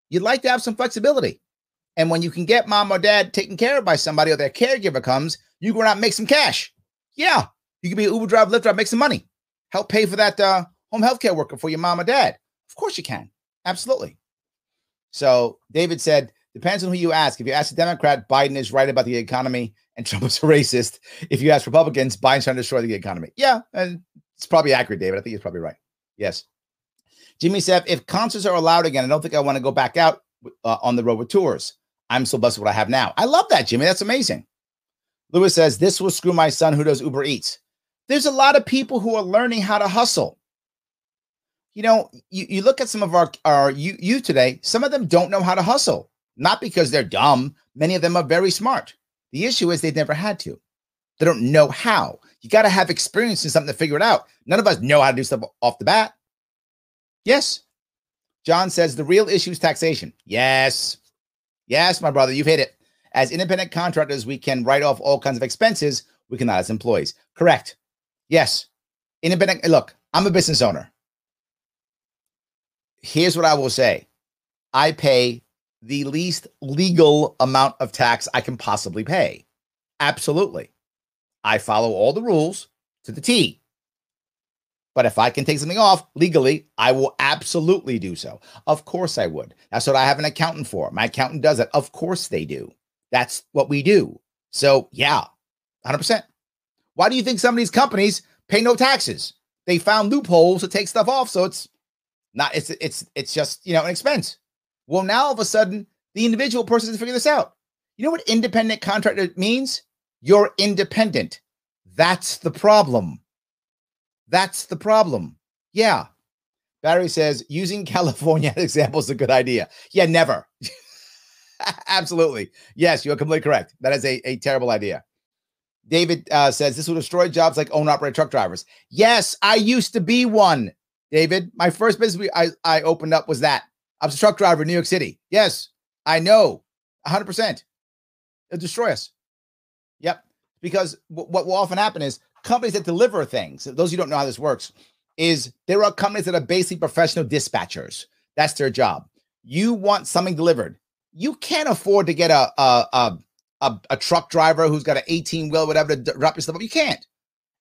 You'd like to have some flexibility. And when you can get mom or dad taken care of by somebody or their caregiver comes, you go out and make some cash. Yeah, you can be an Uber driver, Lyft driver, make some money. Help pay for that uh, home health care worker for your mom or dad. Of course you can. Absolutely. So David said, depends on who you ask. If you ask a Democrat, Biden is right about the economy and Trump is a racist. If you ask Republicans, Biden's trying to destroy the economy. Yeah, and it's probably accurate, David. I think he's probably right. Yes. Jimmy said, if concerts are allowed again, I don't think I want to go back out uh, on the road with tours. I'm so blessed with what I have now. I love that, Jimmy. That's amazing. Lewis says, this will screw my son who does Uber Eats. There's a lot of people who are learning how to hustle. You know, you, you look at some of our, our you, you today, some of them don't know how to hustle, not because they're dumb. Many of them are very smart. The issue is they've never had to. They don't know how. You got to have experience in something to figure it out. None of us know how to do stuff off the bat. Yes. John says the real issue is taxation. Yes. Yes, my brother, you've hit it. As independent contractors, we can write off all kinds of expenses. We cannot as employees. Correct. Yes. Independent. Look, I'm a business owner. Here's what I will say I pay the least legal amount of tax I can possibly pay. Absolutely. I follow all the rules to the T. But if I can take something off legally, I will absolutely do so. Of course I would. That's what I have an accountant for. My accountant does it. Of course they do. That's what we do. So, yeah, 100%. Why do you think some of these companies pay no taxes? They found loopholes to take stuff off, so it's not it's it's it's just you know an expense. Well, now all of a sudden the individual person has to figure this out. You know what independent contractor means? You're independent. That's the problem. That's the problem. Yeah. Barry says using California as example is a good idea. Yeah, never. Absolutely. Yes, you're completely correct. That is a, a terrible idea. David uh, says this will destroy jobs like owner operator truck drivers. Yes, I used to be one. David, my first business I, I opened up was that. I was a truck driver in New York City. Yes, I know 100%. It'll destroy us. Yep. Because w- what will often happen is companies that deliver things, those you don't know how this works, is there are companies that are basically professional dispatchers. That's their job. You want something delivered. You can't afford to get a a a, a, a truck driver who's got an 18 wheel, whatever, to drop your stuff up. You can't.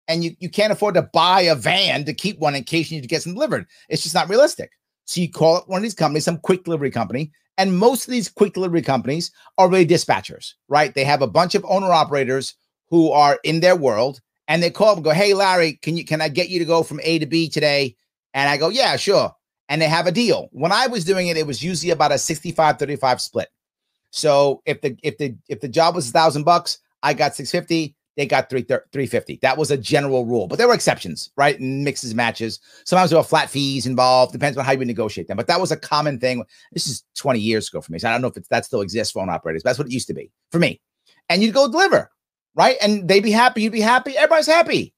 And you, you can't afford to buy a van to keep one in case you need to get some delivered. It's just not realistic. So you call up one of these companies, some quick delivery company, and most of these quick delivery companies are really dispatchers, right? They have a bunch of owner operators who are in their world and they call up and go, Hey, Larry, can you can I get you to go from A to B today? And I go, Yeah, sure. And they have a deal. When I was doing it, it was usually about a 65 35 split. So if the if the if the job was a thousand bucks, I got 650, they got three, 350. That was a general rule, but there were exceptions, right? Mixes, matches. Sometimes there were flat fees involved, depends on how you negotiate them. But that was a common thing. This is 20 years ago for me. So I don't know if that still exists for owner operators, that's what it used to be for me. And you'd go deliver right? And they'd be happy, you'd be happy, everybody's happy.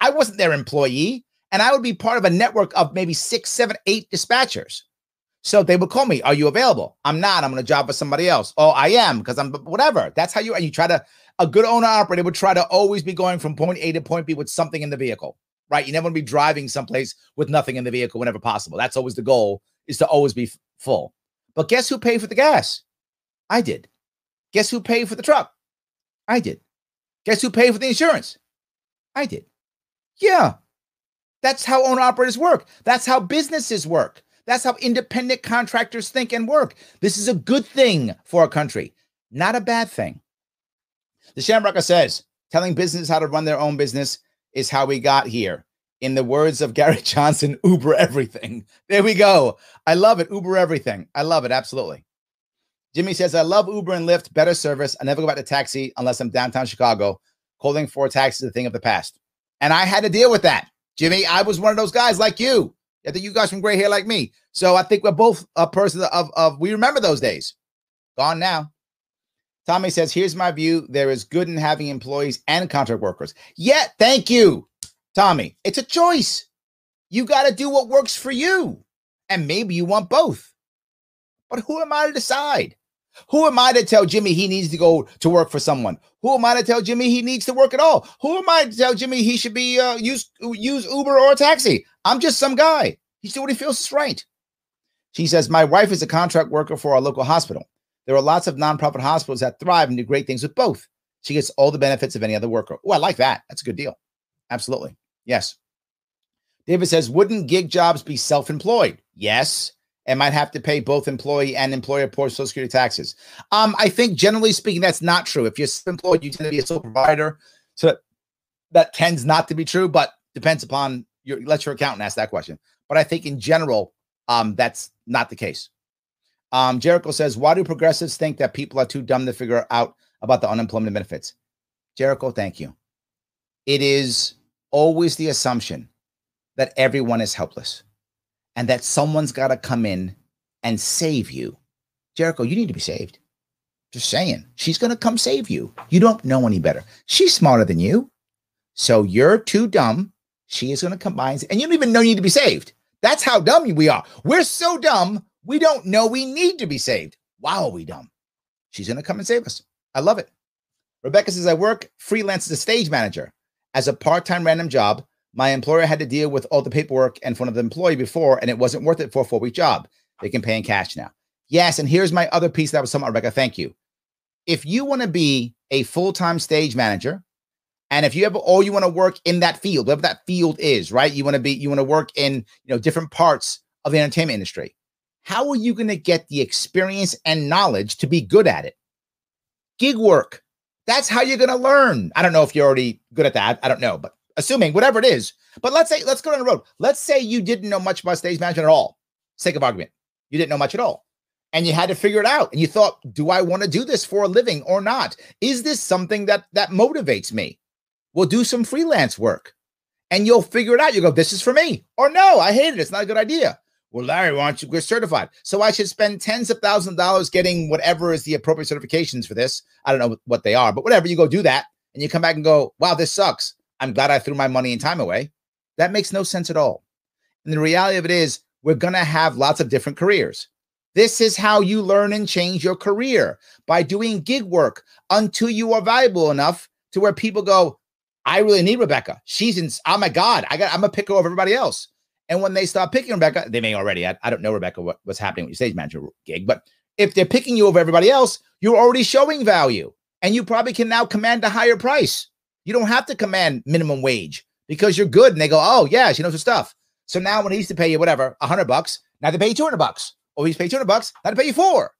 I wasn't their employee, and I would be part of a network of maybe six, seven, eight dispatchers. So they would call me, Are you available? I'm not. I'm going a job for somebody else. Oh, I am because I'm whatever. That's how you and you try to. A good owner operator would try to always be going from point A to point B with something in the vehicle, right? You never want to be driving someplace with nothing in the vehicle whenever possible. That's always the goal, is to always be full. But guess who paid for the gas? I did. Guess who paid for the truck? I did. Guess who paid for the insurance? I did. Yeah. That's how owner operators work. That's how businesses work. That's how independent contractors think and work. This is a good thing for a country, not a bad thing. The Shamrocker says, telling businesses how to run their own business is how we got here. In the words of Gary Johnson, Uber everything. There we go. I love it. Uber everything. I love it. Absolutely. Jimmy says, I love Uber and Lyft, better service. I never go back to taxi unless I'm downtown Chicago. Calling for a taxi is a thing of the past. And I had to deal with that. Jimmy, I was one of those guys like you. I think you guys from gray hair like me. So I think we're both a person of, of we remember those days. Gone now. Tommy says, here's my view. There is good in having employees and contract workers. Yeah, thank you, Tommy. It's a choice. You got to do what works for you. And maybe you want both. But who am I to decide? Who am I to tell Jimmy he needs to go to work for someone? Who am I to tell Jimmy he needs to work at all? Who am I to tell Jimmy he should be uh, use use Uber or a taxi? I'm just some guy. He do what he feels is right. She says, My wife is a contract worker for our local hospital. There are lots of nonprofit hospitals that thrive and do great things with both. She gets all the benefits of any other worker. Oh, I like that. That's a good deal. Absolutely. Yes. David says, Wouldn't gig jobs be self employed? Yes and might have to pay both employee and employer poor social security taxes. Um, I think generally speaking, that's not true. If you're self employed, you tend to be a sole provider. So that tends not to be true, but depends upon your let your accountant ask that question. But I think in general, um, that's not the case. Um, Jericho says, why do progressives think that people are too dumb to figure out about the unemployment benefits? Jericho, thank you. It is always the assumption that everyone is helpless and that someone's got to come in and save you. Jericho, you need to be saved. Just saying. She's going to come save you. You don't know any better. She's smarter than you. So you're too dumb. She is going to and, and you don't even know you need to be saved. That's how dumb we are. We're so dumb, we don't know we need to be saved. Wow, are we dumb. She's going to come and save us. I love it. Rebecca says, I work freelance as a stage manager as a part time random job my employer had to deal with all the paperwork in front of the employee before, and it wasn't worth it for a four week job. They can pay in cash now. Yes. And here's my other piece that was somewhat, Rebecca. Thank you. If you want to be a full time stage manager, and if you have or you want to work in that field, whatever that field is, right? You want to be, you want to work in, you know, different parts of the entertainment industry. How are you going to get the experience and knowledge to be good at it? Gig work. That's how you're going to learn. I don't know if you're already good at that. I don't know, but assuming whatever it is. But let's say, let's go down the road. Let's say you didn't know much about stage management at all, sake of argument. You didn't know much at all. And you had to figure it out. And you thought, do I want to do this for a living or not? Is this something that that motivates me? We'll do some freelance work. And you'll figure it out. You go, this is for me. Or no, I hate it. It's not a good idea. Well, Larry, why don't you get certified? So I should spend tens of thousands of dollars getting whatever is the appropriate certifications for this. I don't know what they are, but whatever, you go do that. And you come back and go, wow, this sucks. I'm glad I threw my money and time away. That makes no sense at all. And the reality of it is, we're going to have lots of different careers. This is how you learn and change your career by doing gig work until you are valuable enough to where people go, I really need Rebecca. She's in, oh my God, I got, I'm a picker over everybody else. And when they start picking Rebecca, they may already, I, I don't know, Rebecca, what, what's happening with your stage manager gig, but if they're picking you over everybody else, you're already showing value and you probably can now command a higher price. You don't have to command minimum wage because you're good. And they go, oh, yeah, she knows her stuff. So now when he used to pay you whatever, a hundred bucks, now they pay you 200 bucks. Or he's paying 200 bucks, now they pay you four.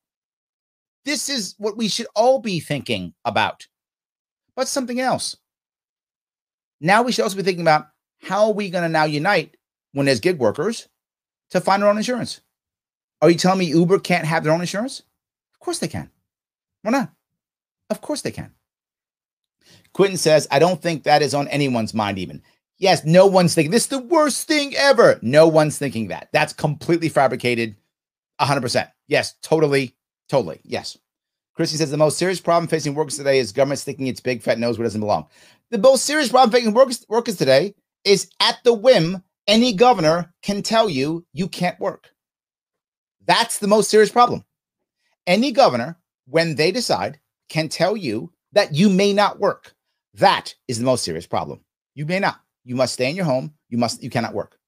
This is what we should all be thinking about. But something else. Now we should also be thinking about how are we going to now unite when there's gig workers to find their own insurance? Are you telling me Uber can't have their own insurance? Of course they can. Why not? Of course they can. Quentin says, I don't think that is on anyone's mind, even. Yes, no one's thinking this is the worst thing ever. No one's thinking that. That's completely fabricated. 100%. Yes, totally, totally. Yes. Christy says the most serious problem facing workers today is government sticking its big fat nose where it doesn't belong. The most serious problem facing workers, workers today is at the whim, any governor can tell you you can't work. That's the most serious problem. Any governor, when they decide, can tell you that you may not work. That is the most serious problem. You may not. You must stay in your home. You must. You cannot work.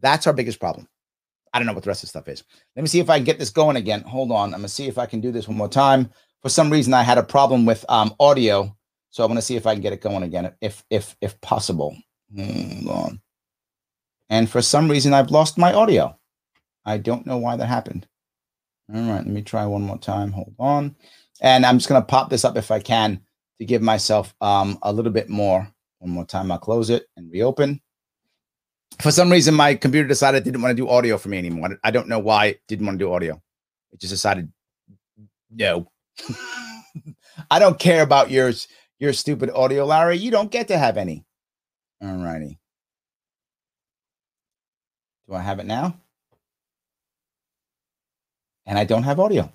That's our biggest problem. I don't know what the rest of the stuff is. Let me see if I can get this going again. Hold on. I'm gonna see if I can do this one more time. For some reason, I had a problem with um, audio, so I'm gonna see if I can get it going again, if if if possible. Hold on. And for some reason, I've lost my audio. I don't know why that happened. All right, let me try one more time. Hold on. And I'm just going to pop this up if I can to give myself um, a little bit more. One more time, I'll close it and reopen. For some reason, my computer decided it didn't want to do audio for me anymore. I don't know why it didn't want to do audio. It just decided, no. I don't care about yours, your stupid audio, Larry. You don't get to have any. All righty. Do I have it now? And I don't have audio.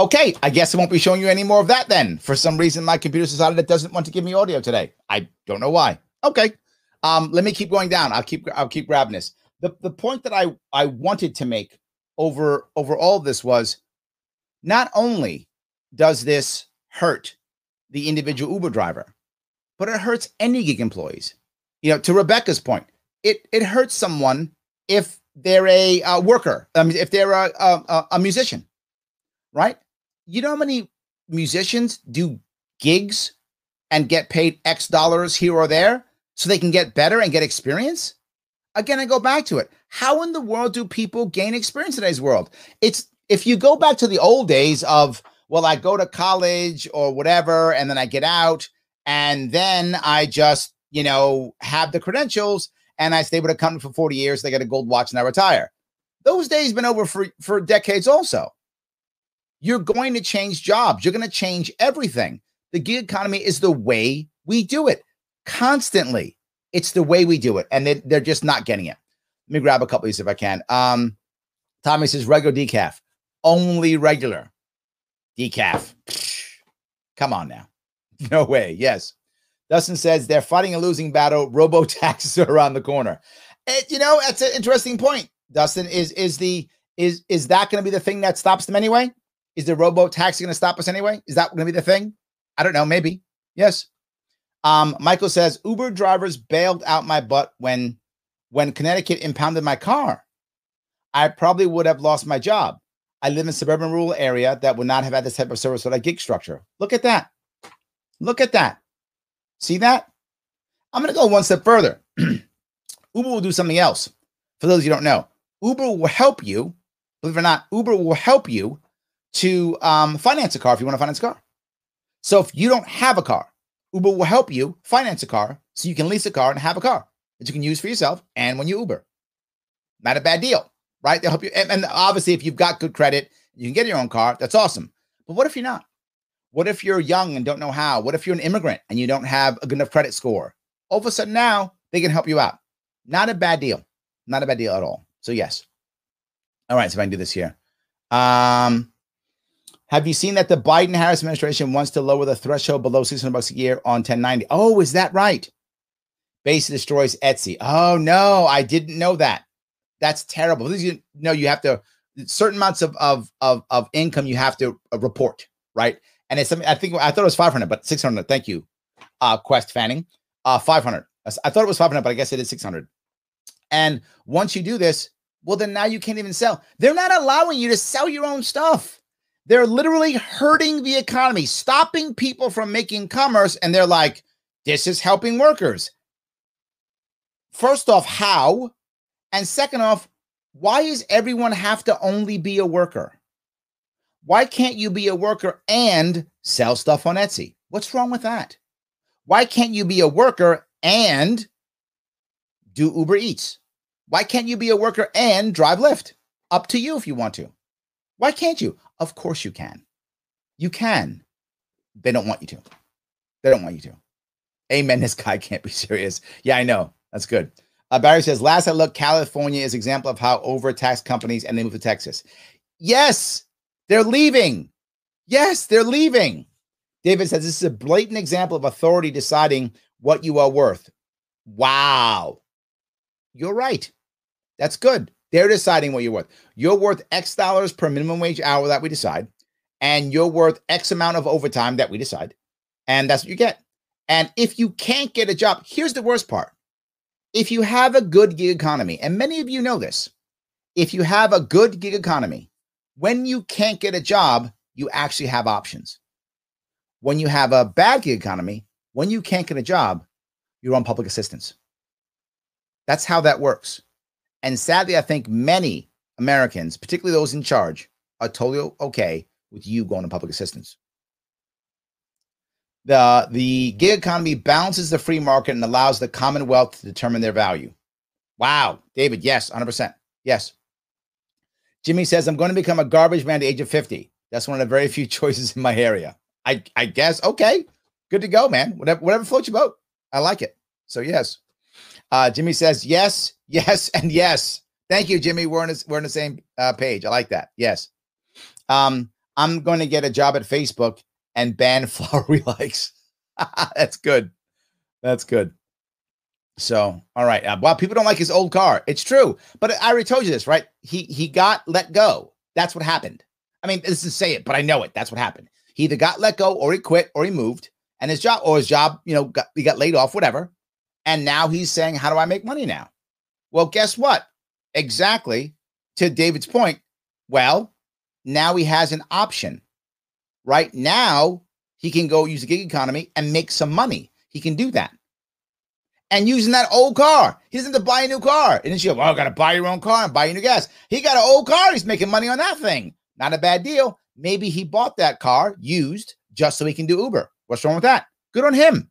Okay, I guess I won't be showing you any more of that then. For some reason, my computer decided it doesn't want to give me audio today. I don't know why. Okay. Um, let me keep going down. I'll keep I'll keep grabbing this. The the point that I I wanted to make over over all this was not only does this hurt the individual Uber driver, but it hurts any gig employees. You know, to Rebecca's point, it it hurts someone if they're a uh, worker, um, if they're a, a, a musician, right? You know how many musicians do gigs and get paid X dollars here or there so they can get better and get experience? Again, I go back to it. How in the world do people gain experience in today's world? It's if you go back to the old days of, well, I go to college or whatever, and then I get out, and then I just, you know, have the credentials and I stay with a company for 40 years. They get a gold watch and I retire. Those days been over for, for decades also. You're going to change jobs. You're going to change everything. The gig economy is the way we do it constantly. It's the way we do it. And they, they're just not getting it. Let me grab a couple of these if I can. Um, Tommy says regular decaf, only regular decaf. Come on now. No way. Yes. Dustin says they're fighting a losing battle. Robo taxis are around the corner. You know, that's an interesting point. Dustin is is the is is that going to be the thing that stops them anyway? Is the robo taxi going to stop us anyway? Is that going to be the thing? I don't know. Maybe. Yes. Um, Michael says Uber drivers bailed out my butt when when Connecticut impounded my car. I probably would have lost my job. I live in a suburban rural area that would not have had this type of service with a gig structure. Look at that. Look at that. See that? I'm going to go one step further. Uber will do something else. For those you don't know, Uber will help you, believe it or not, Uber will help you to um, finance a car if you want to finance a car. So if you don't have a car, Uber will help you finance a car so you can lease a car and have a car that you can use for yourself and when you Uber. Not a bad deal, right? They'll help you. And, and obviously, if you've got good credit, you can get your own car. That's awesome. But what if you're not? What if you're young and don't know how? What if you're an immigrant and you don't have a good enough credit score? All of a sudden now they can help you out. Not a bad deal. Not a bad deal at all. So yes. All right, so if I can do this here. Um, have you seen that the Biden Harris administration wants to lower the threshold below 600 bucks a year on 1090? Oh, is that right? Base destroys Etsy. Oh no, I didn't know that. That's terrible. You know, you have to certain amounts of of of, of income you have to uh, report, right? And it's I think I thought it was 500, but 600. Thank you, uh, Quest Fanning. Uh, 500. I thought it was 500, but I guess it is 600. And once you do this, well, then now you can't even sell. They're not allowing you to sell your own stuff. They're literally hurting the economy, stopping people from making commerce. And they're like, this is helping workers. First off, how? And second off, why does everyone have to only be a worker? Why can't you be a worker and sell stuff on Etsy? What's wrong with that? Why can't you be a worker and do Uber Eats? Why can't you be a worker and drive Lyft? Up to you if you want to. Why can't you? Of course you can. You can. They don't want you to. They don't want you to. Amen. This guy can't be serious. Yeah, I know. That's good. Uh, Barry says, last I looked, California is example of how overtaxed companies and they move to Texas. Yes, they're leaving. Yes, they're leaving. David says this is a blatant example of authority deciding what you are worth. Wow. You're right. That's good. They're deciding what you're worth. You're worth X dollars per minimum wage hour that we decide, and you're worth X amount of overtime that we decide. And that's what you get. And if you can't get a job, here's the worst part. If you have a good gig economy, and many of you know this, if you have a good gig economy, when you can't get a job, you actually have options. When you have a bad gig economy, when you can't get a job, you're on public assistance. That's how that works. And sadly, I think many Americans, particularly those in charge, are totally okay with you going to public assistance. The, the gig economy balances the free market and allows the commonwealth to determine their value. Wow, David, yes, 100%. Yes. Jimmy says, I'm going to become a garbage man at the age of 50. That's one of the very few choices in my area. I, I guess, okay, good to go, man. Whatever, whatever floats your boat. I like it. So, yes. Uh, Jimmy says, yes, yes, and yes. Thank you, Jimmy. We're on, we're on the same uh, page. I like that. Yes. Um, I'm going to get a job at Facebook and ban flowery likes. That's good. That's good. So, all right. Uh, well, people don't like his old car. It's true, but I already told you this, right? He he got let go. That's what happened. I mean, this is to say it, but I know it. That's what happened. He either got let go, or he quit, or he moved, and his job, or his job, you know, got, he got laid off, whatever. And now he's saying, "How do I make money now?" Well, guess what? Exactly to David's point. Well, now he has an option. Right now, he can go use the gig economy and make some money. He can do that. And using that old car, he doesn't have to buy a new car. And then she go, well, I got to buy your own car and buy your new gas. He got an old car. He's making money on that thing. Not a bad deal. Maybe he bought that car used just so he can do Uber. What's wrong with that? Good on him.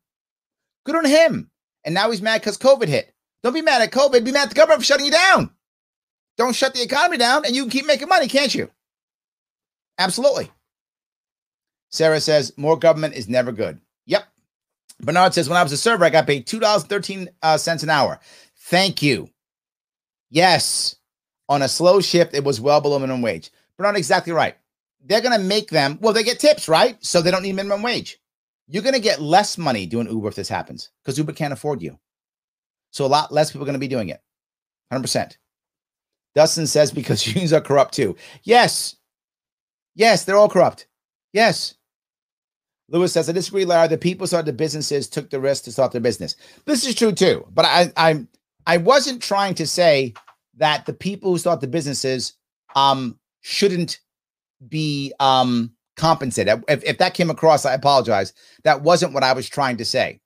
Good on him. And now he's mad because COVID hit. Don't be mad at COVID. Be mad at the government for shutting you down. Don't shut the economy down and you can keep making money, can't you? Absolutely. Sarah says, more government is never good. Bernard says, when I was a server, I got paid $2.13 uh, an hour. Thank you. Yes. On a slow shift, it was well below minimum wage. Bernard, exactly right. They're going to make them, well, they get tips, right? So they don't need minimum wage. You're going to get less money doing Uber if this happens because Uber can't afford you. So a lot less people are going to be doing it. 100%. Dustin says because unions are corrupt too. Yes. Yes, they're all corrupt. Yes. Lewis says, I disagree, Larry. The people started the businesses took the risk to start their business. This is true too. But I I I wasn't trying to say that the people who start the businesses um shouldn't be um compensated. If, if that came across, I apologize. That wasn't what I was trying to say.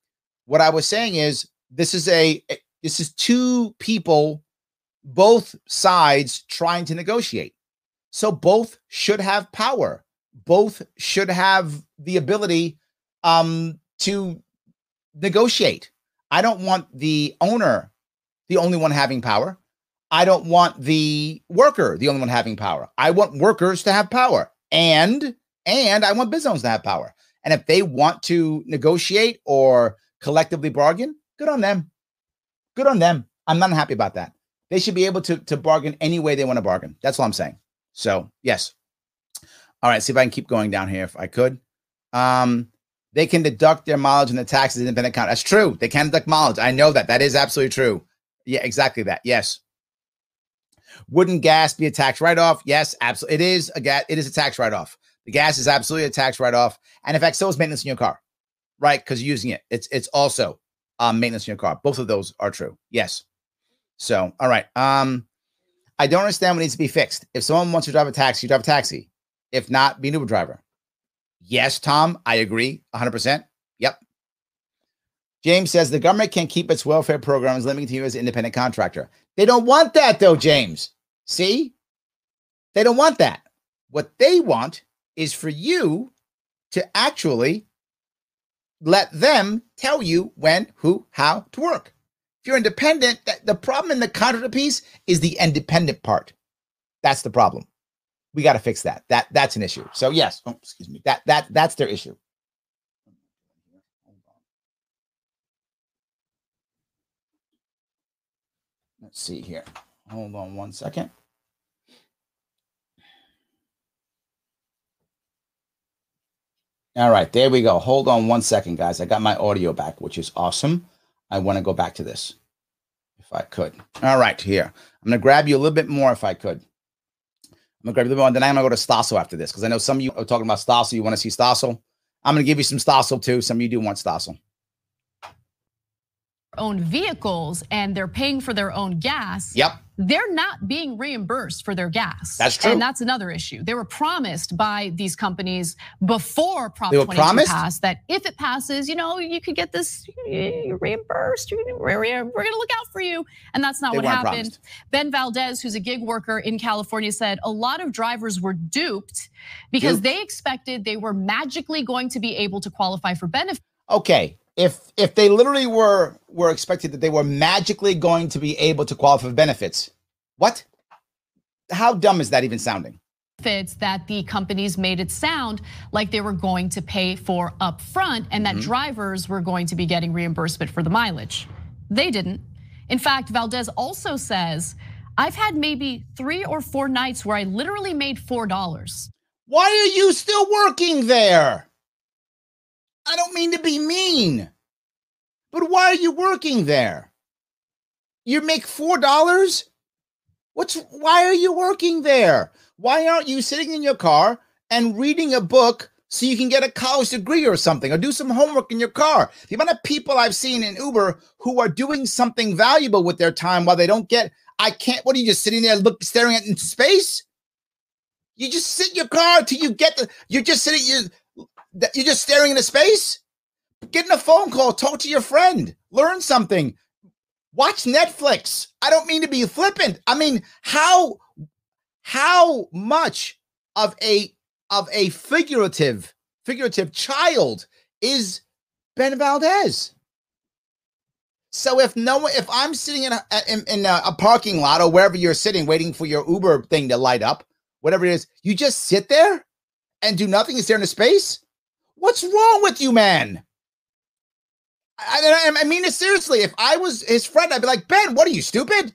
What I was saying is this is a this is two people, both sides trying to negotiate. So both should have power. Both should have the ability um, to negotiate. I don't want the owner the only one having power. I don't want the worker the only one having power. I want workers to have power. And and I want business owners to have power. And if they want to negotiate or collectively bargain, good on them. Good on them. I'm not happy about that. They should be able to, to bargain any way they want to bargain. That's all I'm saying. So, yes. All right, see if I can keep going down here if I could. Um, they can deduct their mileage in the taxes in independent account. That's true. They can deduct mileage. I know that. That is absolutely true. Yeah, exactly that. Yes. Wouldn't gas be a tax write-off? Yes, absolutely. It is a gas. It is a tax write-off. The gas is absolutely a tax write-off, and in fact, so is maintenance in your car, right? Because you're using it. It's it's also um, maintenance in your car. Both of those are true. Yes. So, all right. Um, I don't understand what needs to be fixed. If someone wants to drive a taxi, you drive a taxi. If not, be an Uber driver. Yes, Tom, I agree 100%. Yep. James says the government can keep its welfare programs limiting you as an independent contractor. They don't want that, though, James. See? They don't want that. What they want is for you to actually let them tell you when, who, how to work. If you're independent, the problem in the contractor piece is the independent part. That's the problem. We got to fix that. That that's an issue. So yes, oh, excuse me. That that that's their issue. Let's see here. Hold on one second. All right, there we go. Hold on one second, guys. I got my audio back, which is awesome. I want to go back to this if I could. All right, here. I'm going to grab you a little bit more if I could. I'm to grab you a little bit more. And then I'm going to go to Stossel after this because I know some of you are talking about Stossel. You want to see Stossel? I'm going to give you some Stossel too. Some of you do want Stossel own vehicles and they're paying for their own gas. Yep. They're not being reimbursed for their gas. That's true. And that's another issue. They were promised by these companies before Prop 22 promised? passed that if it passes, you know, you could get this reimbursed. We're, going to look out for you. And that's not they what happened. Promised. Ben Valdez, who's a gig worker in California, said a lot of drivers were duped because duped. they expected they were magically going to be able to qualify for benefits. Okay, if if they literally were were expected that they were magically going to be able to qualify for benefits, what? How dumb is that even sounding? Benefits that the companies made it sound like they were going to pay for up front and that mm-hmm. drivers were going to be getting reimbursement for the mileage. They didn't. In fact, Valdez also says, I've had maybe three or four nights where I literally made $4. Why are you still working there? I don't mean to be mean, but why are you working there? You make four dollars? What's why are you working there? Why aren't you sitting in your car and reading a book so you can get a college degree or something or do some homework in your car? The amount of people I've seen in Uber who are doing something valuable with their time while they don't get I can't what are you just sitting there look staring at into space? You just sit in your car till you get the you're just sitting you you're just staring into space? Get in a phone call, talk to your friend, learn something, watch Netflix. I don't mean to be flippant. I mean, how how much of a of a figurative figurative child is Ben Valdez? So if no one, if I'm sitting in a, in, in a, a parking lot or wherever you're sitting, waiting for your Uber thing to light up, whatever it is, you just sit there and do nothing and stare into space. What's wrong with you, man? I, I, I mean it seriously. If I was his friend, I'd be like, Ben, what are you, stupid?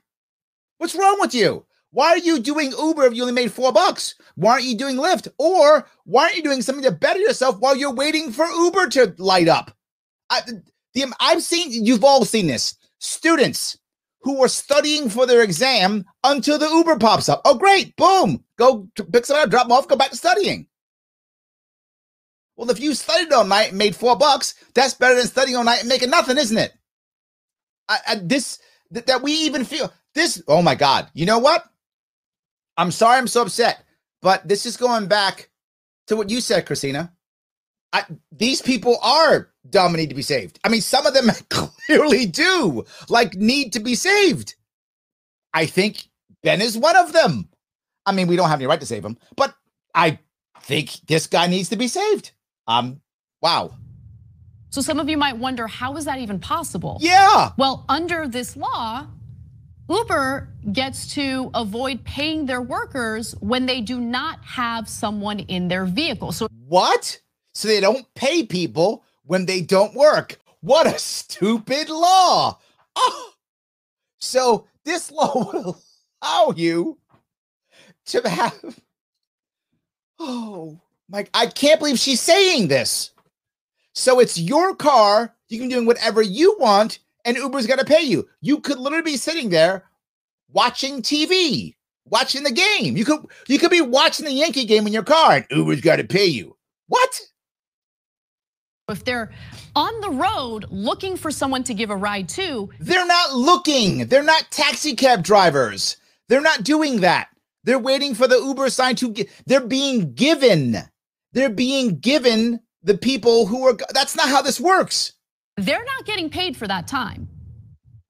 What's wrong with you? Why are you doing Uber if you only made four bucks? Why aren't you doing Lyft? Or why aren't you doing something to better yourself while you're waiting for Uber to light up? I, the, I've seen, you've all seen this. Students who are studying for their exam until the Uber pops up. Oh, great. Boom. Go pick someone up, drop them off, go back to studying. Well, if you studied all night and made four bucks, that's better than studying all night and making nothing, isn't it? I, I, this th- that we even feel this. Oh my God! You know what? I'm sorry, I'm so upset, but this is going back to what you said, Christina. I, these people are dumb and need to be saved. I mean, some of them clearly do like need to be saved. I think Ben is one of them. I mean, we don't have any right to save him, but I think this guy needs to be saved. Um, wow. So some of you might wonder, how is that even possible? Yeah. Well, under this law, Uber gets to avoid paying their workers when they do not have someone in their vehicle. So what? So they don't pay people when they don't work. What a stupid law. Oh. So this law will allow you to have Oh, like, I can't believe she's saying this. So it's your car. You can do whatever you want, and Uber's got to pay you. You could literally be sitting there watching TV, watching the game. You could you could be watching the Yankee game in your car, and Uber's got to pay you. What? If they're on the road looking for someone to give a ride to, they're not looking. They're not taxi cab drivers. They're not doing that. They're waiting for the Uber sign to get, they're being given. They're being given the people who are, that's not how this works. They're not getting paid for that time.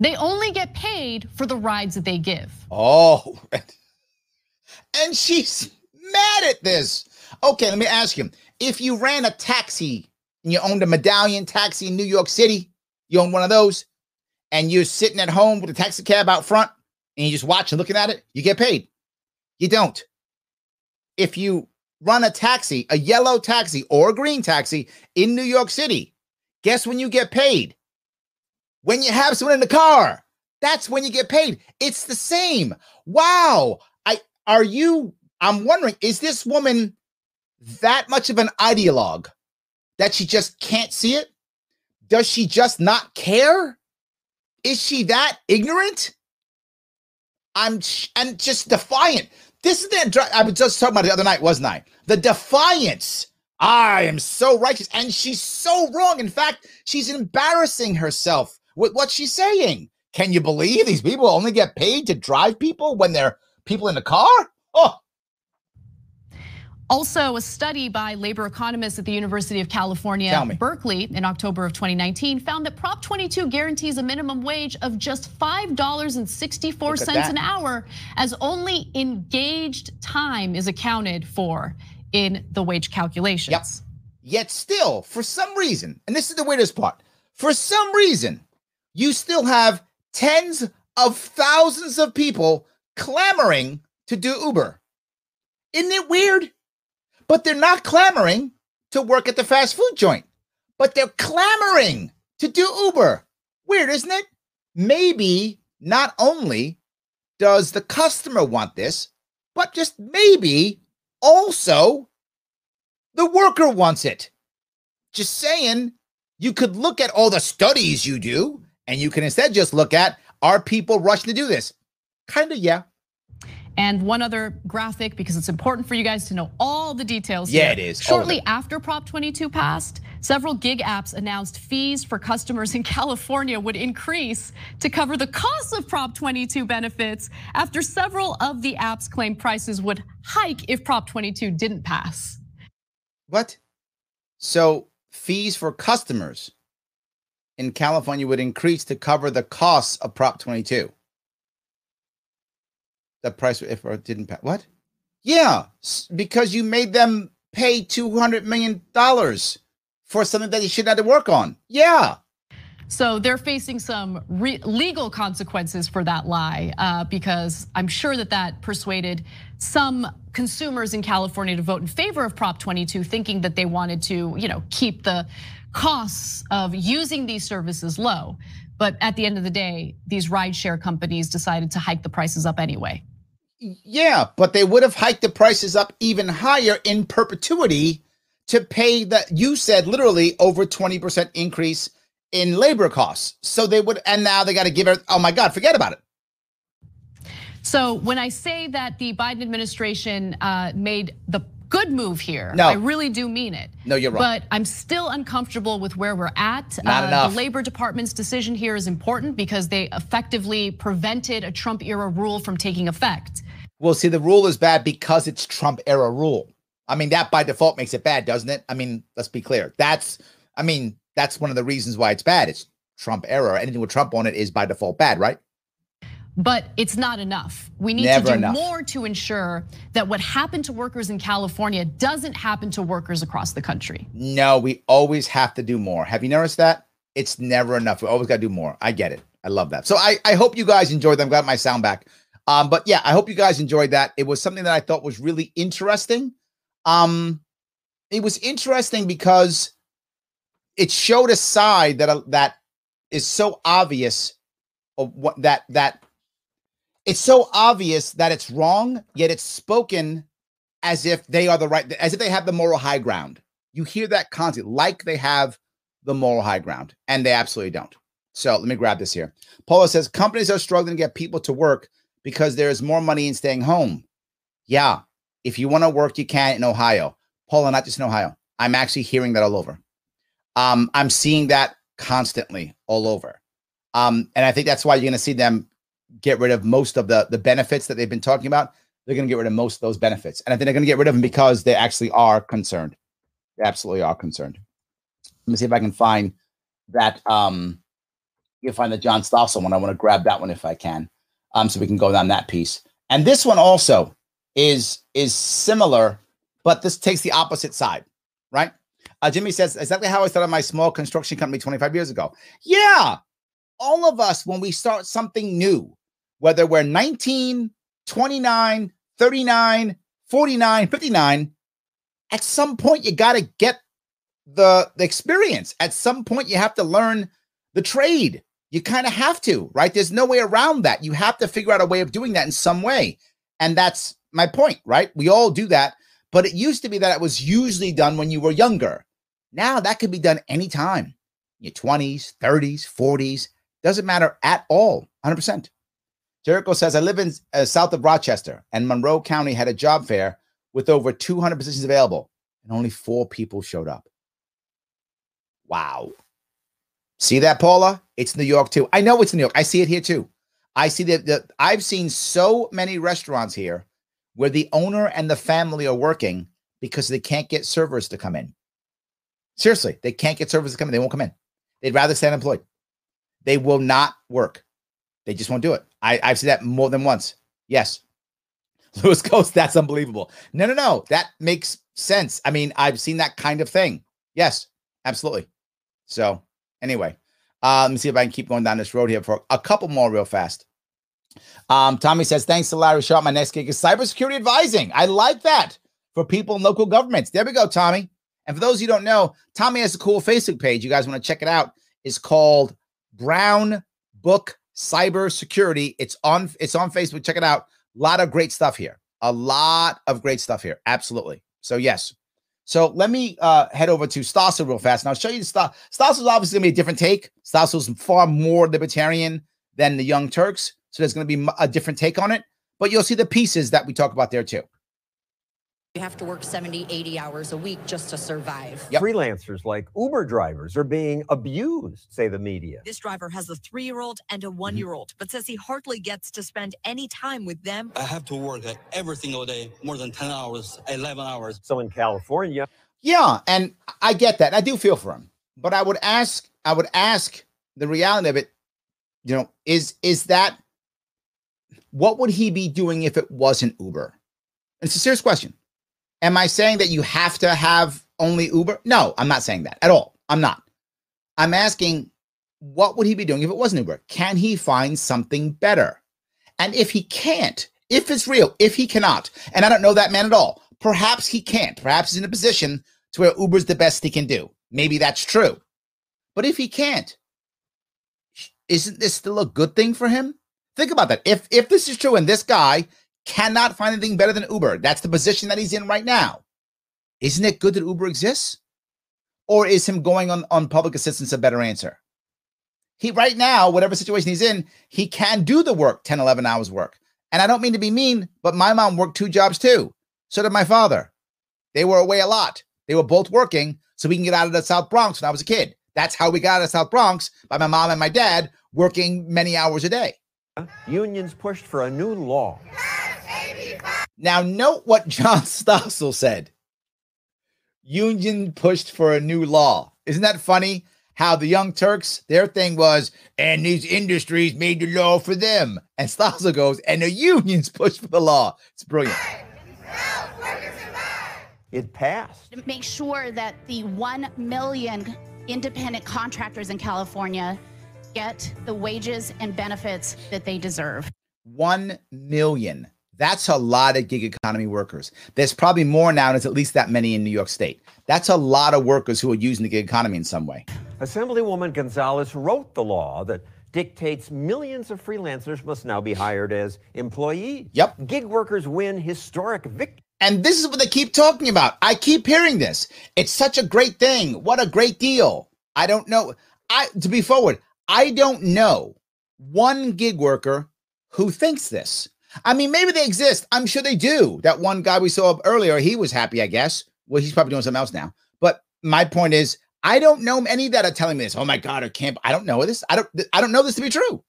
They only get paid for the rides that they give. Oh, and she's mad at this. Okay, let me ask you if you ran a taxi and you owned a medallion taxi in New York City, you own one of those, and you're sitting at home with a taxi cab out front and you just watch and looking at it, you get paid. You don't. If you run a taxi, a yellow taxi or a green taxi in New York City, guess when you get paid? When you have someone in the car. That's when you get paid. It's the same. Wow. I are you I'm wondering is this woman that much of an ideologue that she just can't see it? Does she just not care? Is she that ignorant? I'm and just defiant. This is the I was just talking about the other night, wasn't I? The defiance. I am so righteous, and she's so wrong. In fact, she's embarrassing herself with what she's saying. Can you believe these people only get paid to drive people when they're people in the car? Oh, also, a study by labor economists at the University of California, Berkeley, in October of 2019, found that Prop 22 guarantees a minimum wage of just $5.64 an hour, as only engaged time is accounted for in the wage calculations. Yep. Yet still, for some reason, and this is the weirdest part, for some reason, you still have tens of thousands of people clamoring to do Uber. Isn't it weird? But they're not clamoring to work at the fast food joint, but they're clamoring to do Uber. Weird, isn't it? Maybe not only does the customer want this, but just maybe also the worker wants it. Just saying, you could look at all the studies you do, and you can instead just look at are people rushing to do this? Kind of, yeah. And one other graphic, because it's important for you guys to know all the details. Yeah, here. it is. Shortly after Prop 22 passed, several gig apps announced fees for customers in California would increase to cover the cost of Prop 22 benefits after several of the apps claimed prices would hike if Prop 22 didn't pass. What? So fees for customers in California would increase to cover the costs of Prop 22 the price if it didn't pass. What? Yeah, because you made them pay two hundred million dollars for something that they shouldn't have to work on. Yeah. So they're facing some legal consequences for that lie, uh, because I'm sure that that persuaded some consumers in California to vote in favor of Prop 22, thinking that they wanted to, you know, keep the costs of using these services low. But at the end of the day, these rideshare companies decided to hike the prices up anyway. Yeah, but they would have hiked the prices up even higher in perpetuity to pay that you said literally over 20% increase in labor costs. So they would, and now they got to give it, oh my God, forget about it. So when I say that the Biden administration uh, made the good move here. No. I really do mean it. No, you're wrong. But I'm still uncomfortable with where we're at. Not uh, enough. The Labor Department's decision here is important because they effectively prevented a Trump era rule from taking effect. Well, see, the rule is bad because it's Trump era rule. I mean, that by default makes it bad, doesn't it? I mean, let's be clear. That's, I mean, that's one of the reasons why it's bad. It's Trump era. Anything with Trump on it is by default bad, right? But it's not enough. We need Never to do enough. more to ensure that what happened to workers in California doesn't happen to workers across the country. No, we always have to do more. Have you noticed that? It's never enough. We always got to do more. I get it. I love that. So I, I hope you guys enjoyed that. I'm Got my sound back. Um, but yeah, I hope you guys enjoyed that. It was something that I thought was really interesting. Um, it was interesting because it showed a side that uh, that is so obvious of what that that it's so obvious that it's wrong, yet it's spoken as if they are the right, as if they have the moral high ground. You hear that constantly, like they have the moral high ground, and they absolutely don't. So let me grab this here. Paula says companies are struggling to get people to work because there's more money in staying home. Yeah, if you want to work, you can in Ohio. Paula, not just in Ohio. I'm actually hearing that all over. Um, I'm seeing that constantly all over. Um, and I think that's why you're going to see them get rid of most of the the benefits that they've been talking about. they're going to get rid of most of those benefits. And I think they're going to get rid of them because they actually are concerned. They absolutely are concerned. Let me see if I can find that. Um, you find the John Stossel one. I want to grab that one if I can, um, so we can go down that piece. And this one also is is similar, but this takes the opposite side, right? Uh, Jimmy says exactly how I started my small construction company 25 years ago. Yeah, all of us when we start something new, whether we're 19, 29, 39, 49, 59, at some point you got to get the, the experience. At some point you have to learn the trade. You kind of have to, right? There's no way around that. You have to figure out a way of doing that in some way. And that's my point, right? We all do that. But it used to be that it was usually done when you were younger. Now that could be done anytime. Your 20s, 30s, 40s, doesn't matter at all. 100%. Jericho says, I live in uh, south of Rochester, and Monroe County had a job fair with over 200 positions available, and only four people showed up. Wow. See that, Paula? It's New York too. I know it's New York. I see it here too. I see that the, I've seen so many restaurants here where the owner and the family are working because they can't get servers to come in. Seriously, they can't get servers to come in. They won't come in. They'd rather stay unemployed. They will not work. They just won't do it. I, I've seen that more than once. Yes. Lewis Coast, that's unbelievable. No, no, no. That makes sense. I mean, I've seen that kind of thing. Yes, absolutely. So, anyway, uh, let me see if I can keep going down this road here for a couple more real fast. Um, Tommy says, thanks to Larry Sharpe. My next gig is cybersecurity advising. I like that for people in local governments. There we go, Tommy. And for those you don't know, Tommy has a cool Facebook page. You guys want to check it out. It's called Brown Book Cyber Security. It's on it's on Facebook. Check it out. A lot of great stuff here. A lot of great stuff here. Absolutely. So yes. So let me uh, head over to Stossel real fast, and I'll show you the stuff. Stossel's obviously gonna be a different take. Stossel's far more libertarian than the Young Turks, so there's gonna be a different take on it. But you'll see the pieces that we talk about there too. You have to work 70, 80 hours a week just to survive. Yep. Freelancers like Uber drivers are being abused, say the media. This driver has a three year old and a mm-hmm. one year old, but says he hardly gets to spend any time with them. I have to work every single day, more than 10 hours, 11 hours. So in California. Yeah. And I get that. I do feel for him. But I would ask, I would ask the reality of it, you know, is is that what would he be doing if it wasn't Uber? It's a serious question. Am I saying that you have to have only Uber? No, I'm not saying that at all. I'm not. I'm asking, what would he be doing if it wasn't Uber? Can he find something better? And if he can't, if it's real, if he cannot, and I don't know that man at all, perhaps he can't. Perhaps he's in a position to where Uber's the best he can do. Maybe that's true. But if he can't, isn't this still a good thing for him? Think about that. If if this is true and this guy cannot find anything better than Uber. That's the position that he's in right now. Isn't it good that Uber exists? Or is him going on, on public assistance a better answer? He right now, whatever situation he's in, he can do the work 10, 11 hours work. And I don't mean to be mean, but my mom worked two jobs too. So did my father. They were away a lot. They were both working so we can get out of the South Bronx when I was a kid. That's how we got out of South Bronx by my mom and my dad working many hours a day. Unions pushed for a new law now, note what John Stossel said. Union pushed for a new law. Isn't that funny? How the Young Turks, their thing was, and these industries made the law for them. And Stossel goes, and the unions pushed for the law. It's brilliant. It passed. Make sure that the 1 million independent contractors in California get the wages and benefits that they deserve. 1 million. That's a lot of gig economy workers. There's probably more now, and there's at least that many in New York State. That's a lot of workers who are using the gig economy in some way. Assemblywoman Gonzalez wrote the law that dictates millions of freelancers must now be hired as employees. Yep. Gig workers win historic victory. And this is what they keep talking about. I keep hearing this. It's such a great thing. What a great deal. I don't know. I to be forward, I don't know one gig worker who thinks this. I mean, maybe they exist. I'm sure they do. That one guy we saw earlier, he was happy, I guess. Well, he's probably doing something else now. But my point is, I don't know any that are telling me this. Oh my God, or camp. I don't know this. I don't. I don't know this to be true.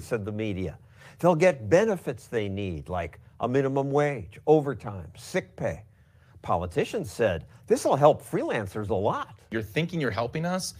Said the media, they'll get benefits they need, like a minimum wage, overtime, sick pay. Politicians said this will help freelancers a lot. You're thinking you're helping us,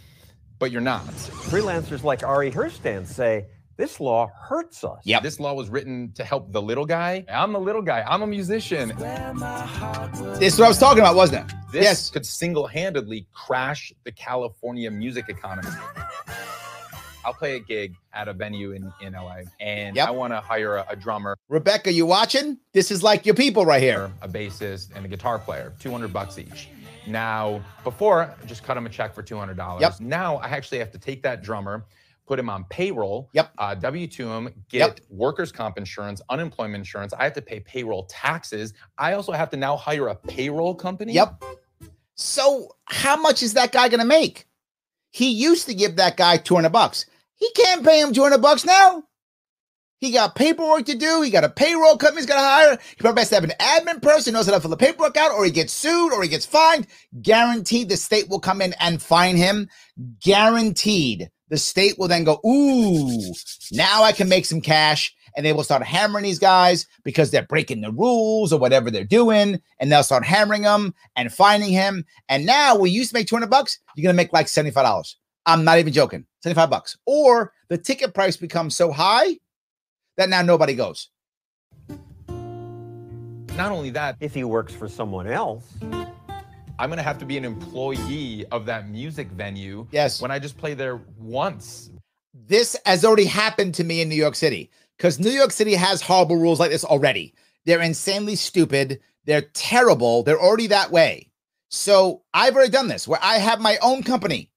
but you're not. Freelancers like Ari Herstand say this law hurts us. Yeah. This law was written to help the little guy. I'm the little guy. I'm a musician. This is what I was talking about, wasn't it? This yes. could single-handedly crash the California music economy. I'll play a gig at a venue in, in LA and Yep. I want to hire a, a drummer, Rebecca, you watching? This is like your people right here. a bassist, and a guitar player, 200 bucks each. Now, before, I just cut him a check for $200. Yep. Now I actually have to take that drummer, put him on payroll, Yep. uh, W2 him, get Yep. workers' comp insurance, unemployment insurance. I have to pay payroll taxes. I also have to now hire a payroll company. Yep. So how much is that guy going to make? He used to give that guy 200 bucks. He can't pay him 200 bucks now. He got paperwork to do. He got a payroll company he's got to hire. He probably has to have an admin person who knows how to fill the paperwork out, or he gets sued, or he gets fined. Guaranteed the state will come in and fine him. Guaranteed the state will then go, ooh, now I can make some cash. And they will start hammering these guys because they're breaking the rules or whatever they're doing. And they'll start hammering them and fining him. And now we used to make 200 bucks, you're going to make like $75. I'm not even joking. 75 bucks. Or the ticket price becomes so high that now nobody goes. Not only that, If he works for someone else, I'm going to have to be an employee of that music venue Yes. when I just play there once. This has already happened to me in New York City because New York City has horrible rules like this already. They're insanely stupid. They're terrible. They're already that way. So I've already done this where I have my own company,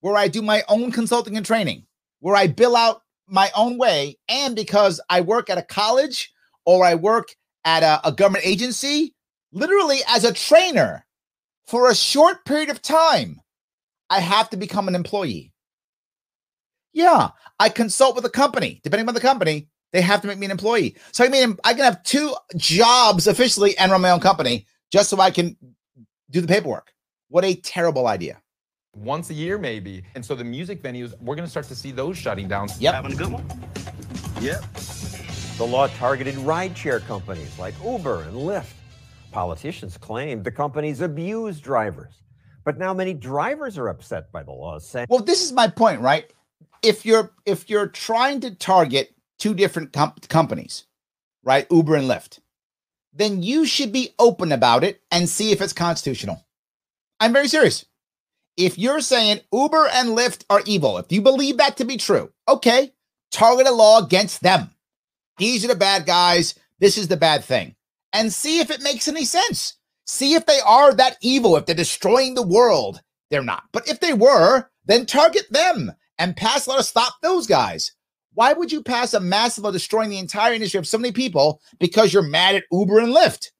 where I do my own consulting and training, where I bill out my own way. And because I work at a college or I work at a, a government agency, literally as a trainer for a short period of time, I have to become an employee. Yeah, I consult with a company. Depending on the company, they have to make me an employee. So I mean, I can have two jobs officially and run my own company just so I can do the paperwork. What a terrible idea. Once a year, maybe. And so the music venues, we're going to start to see those shutting down. Yep. Having a good one? Yep. the law targeted rideshare companies like Uber and Lyft. Politicians claimed the companies abuse drivers. But now many drivers are upset by the law, saying Well, this is my point, right? If you're if you're trying to target two different com- companies, right, Uber and Lyft, then you should be open about it and see if it's constitutional. I'm very serious. If you're saying Uber and Lyft are evil, if you believe that to be true, okay, target a law against them. These are the bad guys. This is the bad thing. And see if it makes any sense. See if they are that evil, if they're destroying the world. They're not. But if they were, then target them and pass a law to stop those guys. Why would you pass a massive law destroying the entire industry of so many people because you're mad at Uber and Lyft?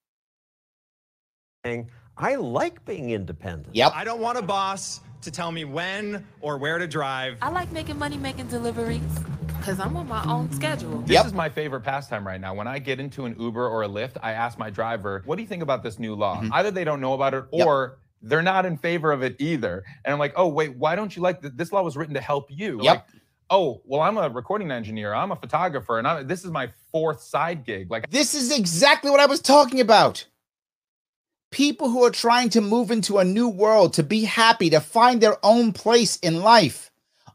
I like being independent. Yep. I don't want a boss to tell me when or where to drive. I like making money making deliveries because I'm on my own schedule. This is my favorite pastime right now. When I get into an Uber or a Lyft, I ask my driver, what do you think about this new law? Mm-hmm. Either they don't know about it Yep. or they're not in favor of it either. And I'm like, oh, wait, why don't you like th- this law was written to help you? Yep. Like, oh, well, I'm a recording engineer. I'm a photographer and I'm, this is my fourth side gig. Like, This is exactly what I was talking about. People who are trying to move into a new world, to be happy, to find their own place in life.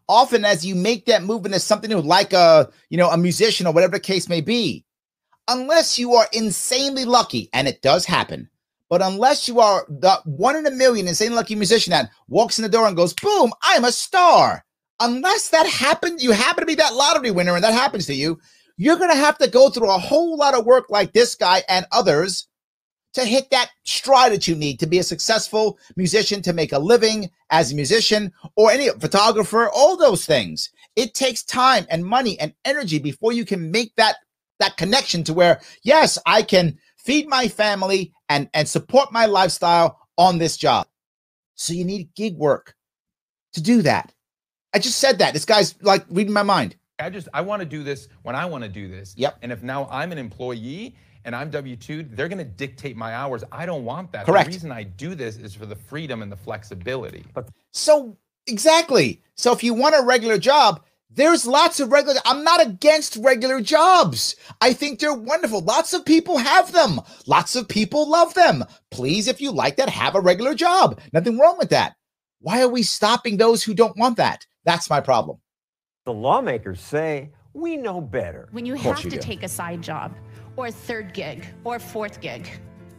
Often, as you make that move into something new, like a you know a musician or whatever the case may be, unless you are insanely lucky, and it does happen, but unless you are the one in a million insanely lucky musician that walks in the door and goes, "Boom, I'm a star." Unless that happens, you happen to be that lottery winner, and that happens to you, you're going to have to go through a whole lot of work like this guy and others to hit that stride that you need to be a successful musician, to make a living as a musician or any photographer, all those things. It takes time and money and energy before you can make that that connection to where yes, I can feed my family and and support my lifestyle on this job. So you need gig work to do that. I just said that. This guy's like reading my mind. I just, I want to do this when I want to do this. Yep. And if now I'm an employee and I'm W 2, they're going to dictate my hours. I don't want that. Correct. The reason I do this is for the freedom and the flexibility. But So exactly. So if you want a regular job, There's lots of regular. I'm not against regular jobs. I think they're wonderful. Lots of people have them. Lots of people love them. Please, if you like that, have a regular job. Nothing wrong with that. Why are we stopping those who don't want that? That's my problem. The lawmakers say we know better. When you have you to do. take a side job or third gig or fourth gig,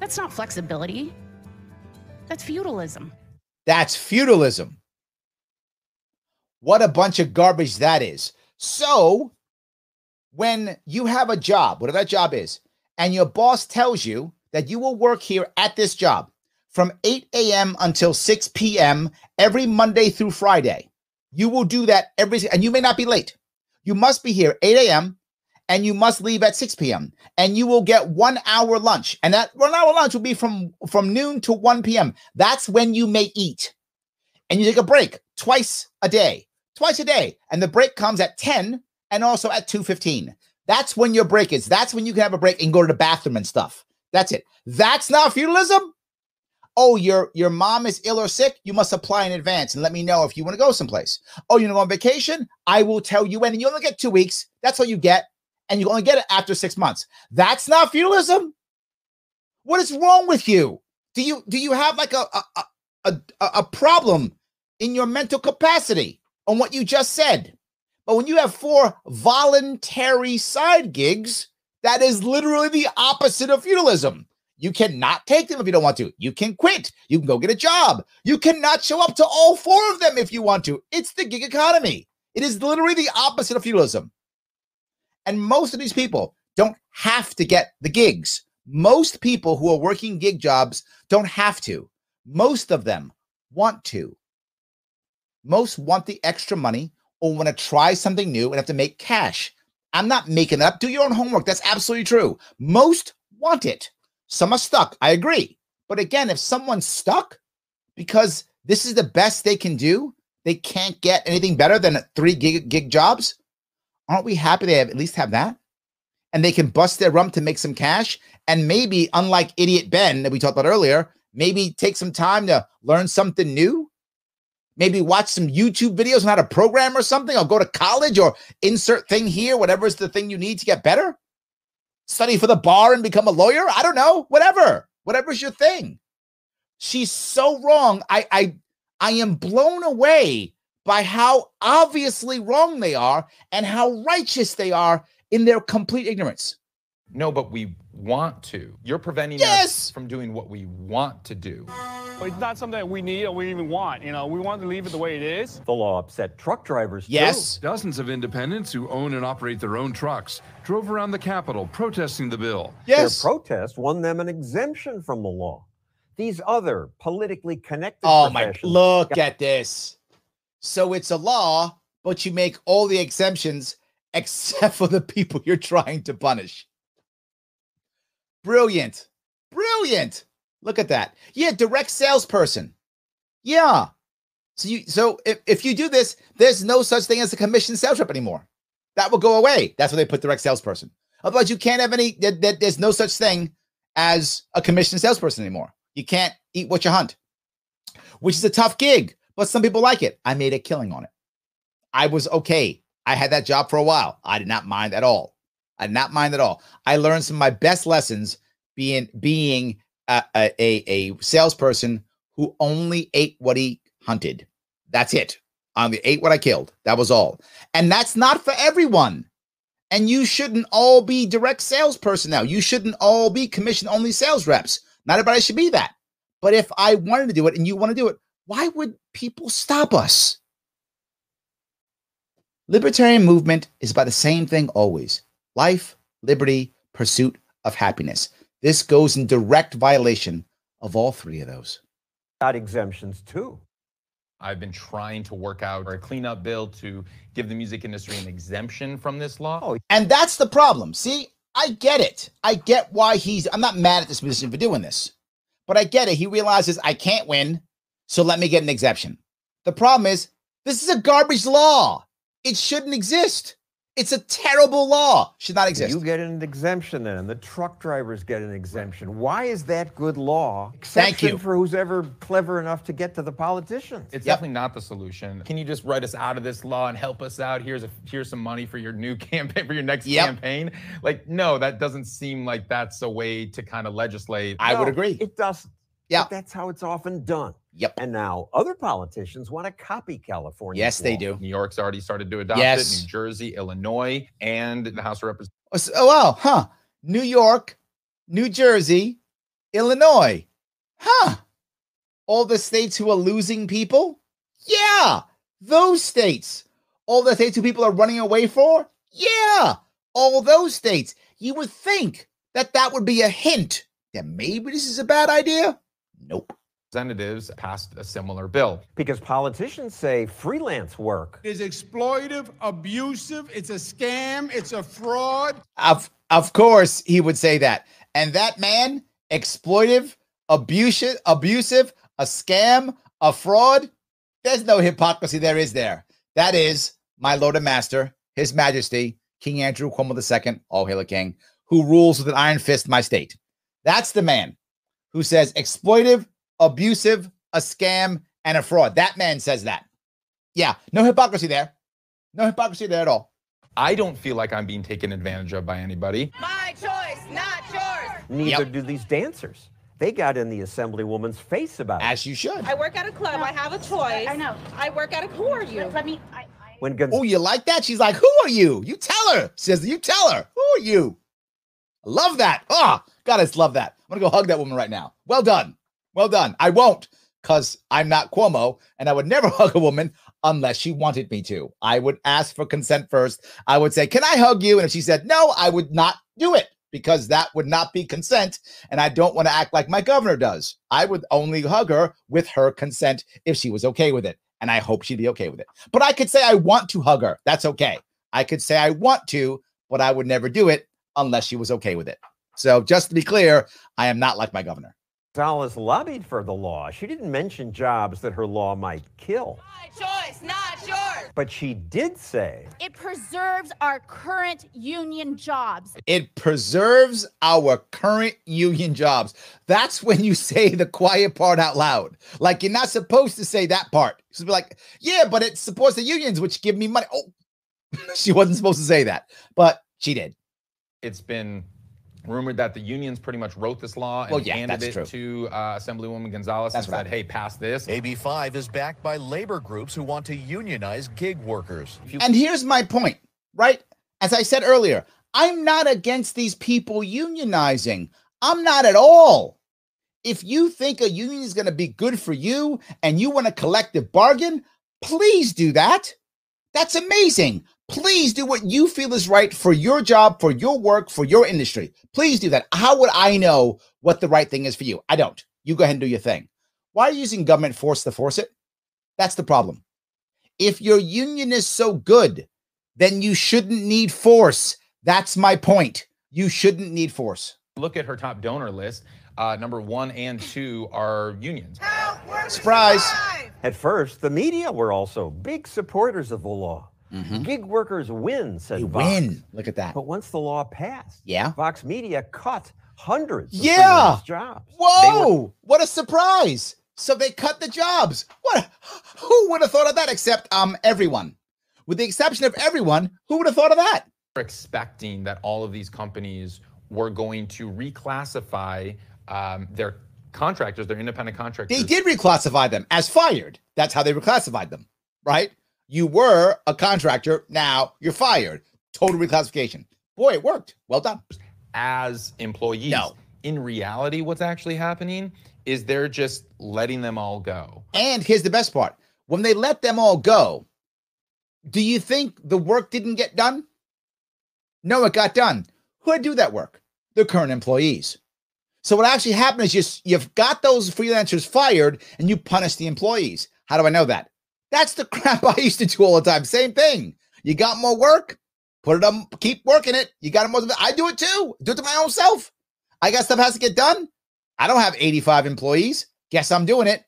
that's not flexibility. That's feudalism. That's feudalism. What a bunch of garbage that is. So, when you have a job, whatever that job is, and your boss tells you that you will work here at this job from 8 a.m. until 6 p.m. every Monday through Friday, you will do that every, and you may not be late. You must be here 8 a.m. and you must leave at 6 p.m. and you will get one hour lunch. And that one hour lunch will be from, from noon to 1 p.m. That's when you may eat. And you take a break twice a day, twice a day. And the break comes at 10 and also at 2.15. That's when your break is. That's when you can have a break and go to the bathroom and stuff. That's it. That's not feudalism. Oh, your your mom is ill or sick. You must apply in advance and let me know if you want to go someplace. Oh, you want to go on vacation? I will tell you when. And you only get two weeks. That's all you get, and you only get it after six months. That's not feudalism. What is wrong with you? Do you do you have like a a a, a, problem in your mental capacity on what you just said? But when you have four voluntary side gigs, that is literally the opposite of feudalism. You cannot take them if you don't want to. You can quit. You can go get a job. You cannot show up to all four of them if you want to. It's the gig economy. It is literally the opposite of feudalism. And most of these people don't have to get the gigs. Most people who are working gig jobs don't have to. Most of them want to. Most want the extra money or want to try something new and have to make cash. I'm not making it up. Do your own homework. That's absolutely true. Most want it. Some are stuck. I agree. But again, if someone's stuck because this is the best they can do, they can't get anything better than three gig, gig jobs. Aren't we happy they have, at least have that? And they can bust their rump to make some cash. And maybe, unlike Idiot Ben that we talked about earlier, maybe take some time to learn something new. Maybe watch some YouTube videos on how to program or something, or go to college or insert thing here, whatever is the thing you need to get better. Study for the bar and become a lawyer. I don't know. Whatever. Whatever's your thing. She's so wrong. I I I am blown away by how obviously wrong they are and how righteous they are in their complete ignorance. No, but we want to. You're preventing Yes! us from doing what we want to do. It's not something that we need or we even want. You know, we want to leave it the way it is. The law upset truck drivers too. Yes. Dozens of independents who own and operate their own trucks drove around the Capitol protesting the bill. Yes. Their protest won them an exemption from the law. These other politically connected Oh my, look got- at this. So it's a law, but you make all the exemptions except for the people you're trying to punish. Brilliant. Brilliant. Look at that. Yeah, direct salesperson. Yeah. So you so if, if you do this, there's no such thing as a commission sales rep anymore. That will go away. That's why they put direct salesperson. Otherwise, you can't have any. There, there- there's no such thing as a commission salesperson anymore. You can't eat what you hunt, which is a tough gig, but some people like it. I made a killing on it. I was okay. I had that job for a while. I did not mind at all. I did not mind at all. I learned some of my best lessons being being a, a, a, salesperson who only ate what he hunted. That's it. I only ate what I killed. That was all. And that's not for everyone. And you shouldn't all be direct salesperson now. You shouldn't all be commission only sales reps. Not everybody should be that. But if I wanted to do it and you want to do it, why would people stop us? Libertarian movement is about the same thing always life, liberty, pursuit of happiness. This goes in direct violation of all three of those. got exemptions too. I've been trying to work out a cleanup bill to give the music industry an exemption from this law. Oh, And that's the problem. See, I get it. I get why he's, I'm not mad at this musician for doing this, but I get it. He realizes I can't win, so let me get an exemption. The problem is, this is a garbage law. It shouldn't exist. It's a terrible law. Should not exist. You get an exemption then, and the truck drivers get an exemption. Why is that good law? Thank Exception you. for who's ever clever enough to get to the politicians. It's definitely not the solution. Can you just write us out of this law and help us out? Here's a here's some money for your new campaign for your next Yep. campaign. Like, no, that doesn't seem like that's a way to kind of legislate. I would agree. It doesn't. Yeah. But that's how it's often done. Yep. And now other politicians want to copy California. Yes, they do. New York's already started to adopt Yes. it. New Jersey, Illinois, and the House of Representatives. Oh, s- oh, wow, huh? New York, New Jersey, Illinois, huh? All the states who are losing people? Yeah, those states. All the states who people are running away for? Yeah, all those states. You would think that that would be a hint that maybe this is a bad idea. Nope. Representatives passed a similar bill. Because politicians say freelance work. is exploitive, abusive, it's a scam, it's a fraud. Of of course he would say that. And that man, exploitive, abusive, abusive, a scam, a fraud. There's no hypocrisy there, is there? That is my Lord and Master, His Majesty, King Andrew Cuomo II, all hail a king, who rules with an iron fist my state. That's the man who says exploitive, abusive, a scam, and a fraud. That man says that. Yeah, no hypocrisy there. No hypocrisy there at all. I don't feel like I'm being taken advantage of by anybody. My choice, not yours. Neither do these dancers. They got in the assemblywoman's face about it. As you should. I work at a club. I have a choice. I know. I work at a. Who are you? Let me. I, When Gonz- Oh, you like that? She's like, Who are you? You tell her. Says, You tell her. Who are you? Love that. Oh, God, I just love that. I'm going to go hug that woman right now. Well done. Well done. I won't because I'm not Cuomo and I would never hug a woman unless she wanted me to. I would ask for consent first. I would say, Can I hug you? And if she said no, I would not do it because that would not be consent. And I don't want to act like my governor does. I would only hug her with her consent if she was okay with it. And I hope she'd be okay with it. But I could say I want to hug her. That's okay. I could say I want to, but I would never do it unless she was okay with it. So just to be clear, I am not like my governor. Gonzalez lobbied for the law. She didn't mention jobs that her law might kill. My choice, not yours. But she did say it preserves our current union jobs. It preserves our current union jobs. That's when you say the quiet part out loud. Like you're not supposed to say that part. She'll be like, yeah, but it supports the unions, which give me money. Oh, she wasn't supposed to say that, but she did. It's been rumored that the unions pretty much wrote this law and Well, yeah, handed it true. to uh, Assemblywoman Gonzalez That's and said, right. "Hey, pass this." AB5 is backed by labor groups who want to unionize gig workers. And here's my point, right? As I said earlier, I'm not against these people unionizing. I'm not at all. If you think a union is going to be good for you and you want a collective bargain, please do that. That's amazing. Please do what you feel is right for your job, for your work, for your industry. Please do that. How would I know what the right thing is for you? I don't. You go ahead and do your thing. Why are you using government force to force it? That's the problem. If your union is so good, then you shouldn't need force. That's my point. You shouldn't need force. Look at her top donor list. Uh, number one and two are unions. Surprise. At first, the media were also big supporters of the law. Gig workers win, said They Vox. win. Look at that. But once the law passed, Yeah. Vox Media cut hundreds of Yeah. jobs. Whoa! what a surprise! So they cut the jobs. What? Who would have thought of that? Except um everyone, with the exception of everyone. Who would have thought of that? We're expecting that all of these companies were going to reclassify um, their contractors, their independent contractors. They did reclassify them as fired. That's how they reclassified them, right? You were a contractor. Now you're fired. Total reclassification. Boy, it worked. Well done. as employees. No. In reality, what's actually happening is they're just letting them all go. And here's the best part when they let them all go, do you think the work didn't get done? No, it got done. Who would do that work? The current employees. So what actually happened is you, you've got those freelancers fired and you punish the employees. How do I know that? That's the crap I used to do all the time. Same thing. You got more work, put it on, keep working it. You got more. I do it too. Do it to my own self. I got stuff has to get done. I don't have 85 employees. Guess I'm doing it.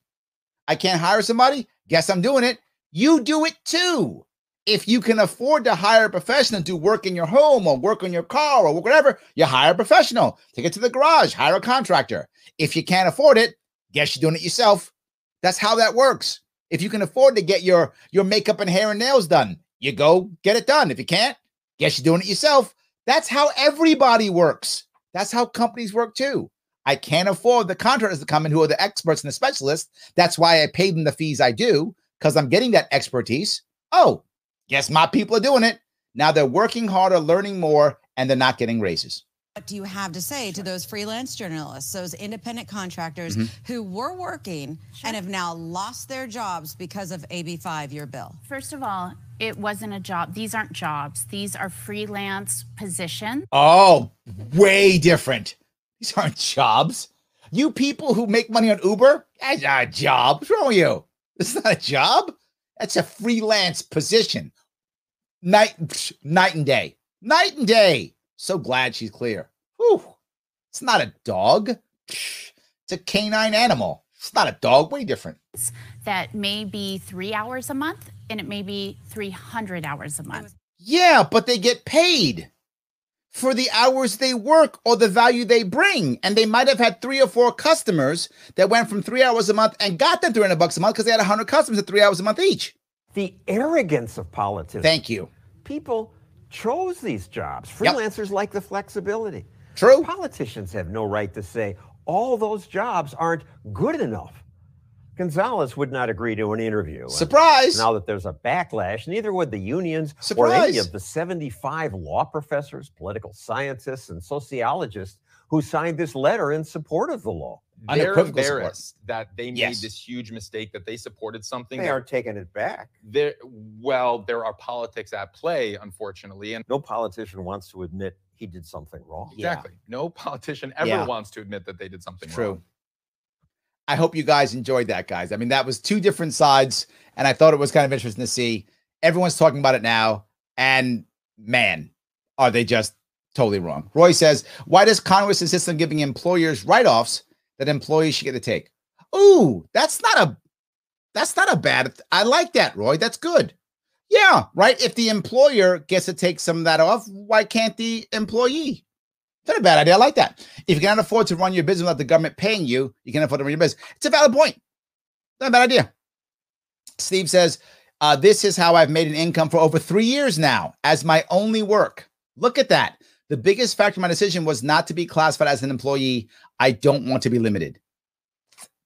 I can't hire somebody. Guess I'm doing it. You do it too. If you can afford to hire a professional to do work in your home or work on your car or whatever, you hire a professional. Take it to the garage, hire a contractor. If you can't afford it, guess you're doing it yourself. That's how that works. If you can afford to get your your makeup and hair and nails done, you go get it done. If you can't, guess you're doing it yourself. That's how everybody works. That's how companies work too. I can't afford the contractors to come in who are the experts and the specialists. That's why I pay them the fees I do because I'm getting that expertise. Oh, guess my people are doing it. Now they're working harder, learning more, and they're not getting raises. What do you have to say to those freelance journalists, those independent contractors Mhm. who were working and have now lost their jobs because of AB5, your bill? First of all, it wasn't a job. These aren't jobs. These are freelance positions. Oh, way different. These aren't jobs. You people who make money on Uber, that's not a job. What's wrong with you? It's not a job. That's a freelance position. Night, night and day. Night and day. So glad she's clear. Whew. It's not a dog. It's a canine animal. It's not a dog. Way different. that may be three hours a month and it may be 300 hours a month. Yeah, but they get paid for the hours they work or the value they bring. And they might have had three or four customers that went from three hours a month and got them 300 bucks a month because they had 100 customers at three hours a month each. The arrogance of politics. Thank you. People chose these jobs. Yep. Freelancers like the flexibility. True. Politicians have no right to say all those jobs aren't good enough. Gonzalez would not agree to an interview. And Surprise. Now that there's a backlash, neither would the unions Surprise. or any of the 75 law professors, political scientists, and sociologists who signed this letter in support of the law. They're Unequivocal support. embarrassed that they made Yes. this huge mistake that they supported something. They aren't taking it back. there well there are politics at play unfortunately and No politician wants to admit he did something wrong. exactly no politician ever Yeah. wants to admit that they did something True. wrong I hope you guys enjoyed that, guys. I mean, that was two different sides, and I thought it was kind of interesting to see. Everyone's talking about it now, and man, are they just totally wrong. Roy says, Why does Congress insist on giving employers write-offs that employees should get to take? Ooh, that's not a that's not a bad I like that, Roy. That's good. Yeah, right. If the employer gets to take some of that off, why can't the employee? Not a bad idea. I like that. If you cannot afford to run your business without the government paying you, you can't afford to run your business. It's a valid point. Not a bad idea. Steve says, uh, This is how I've made an income for over three years now as my only work. Look at that. The biggest factor in my decision was not to be classified as an employee. I don't want to be limited.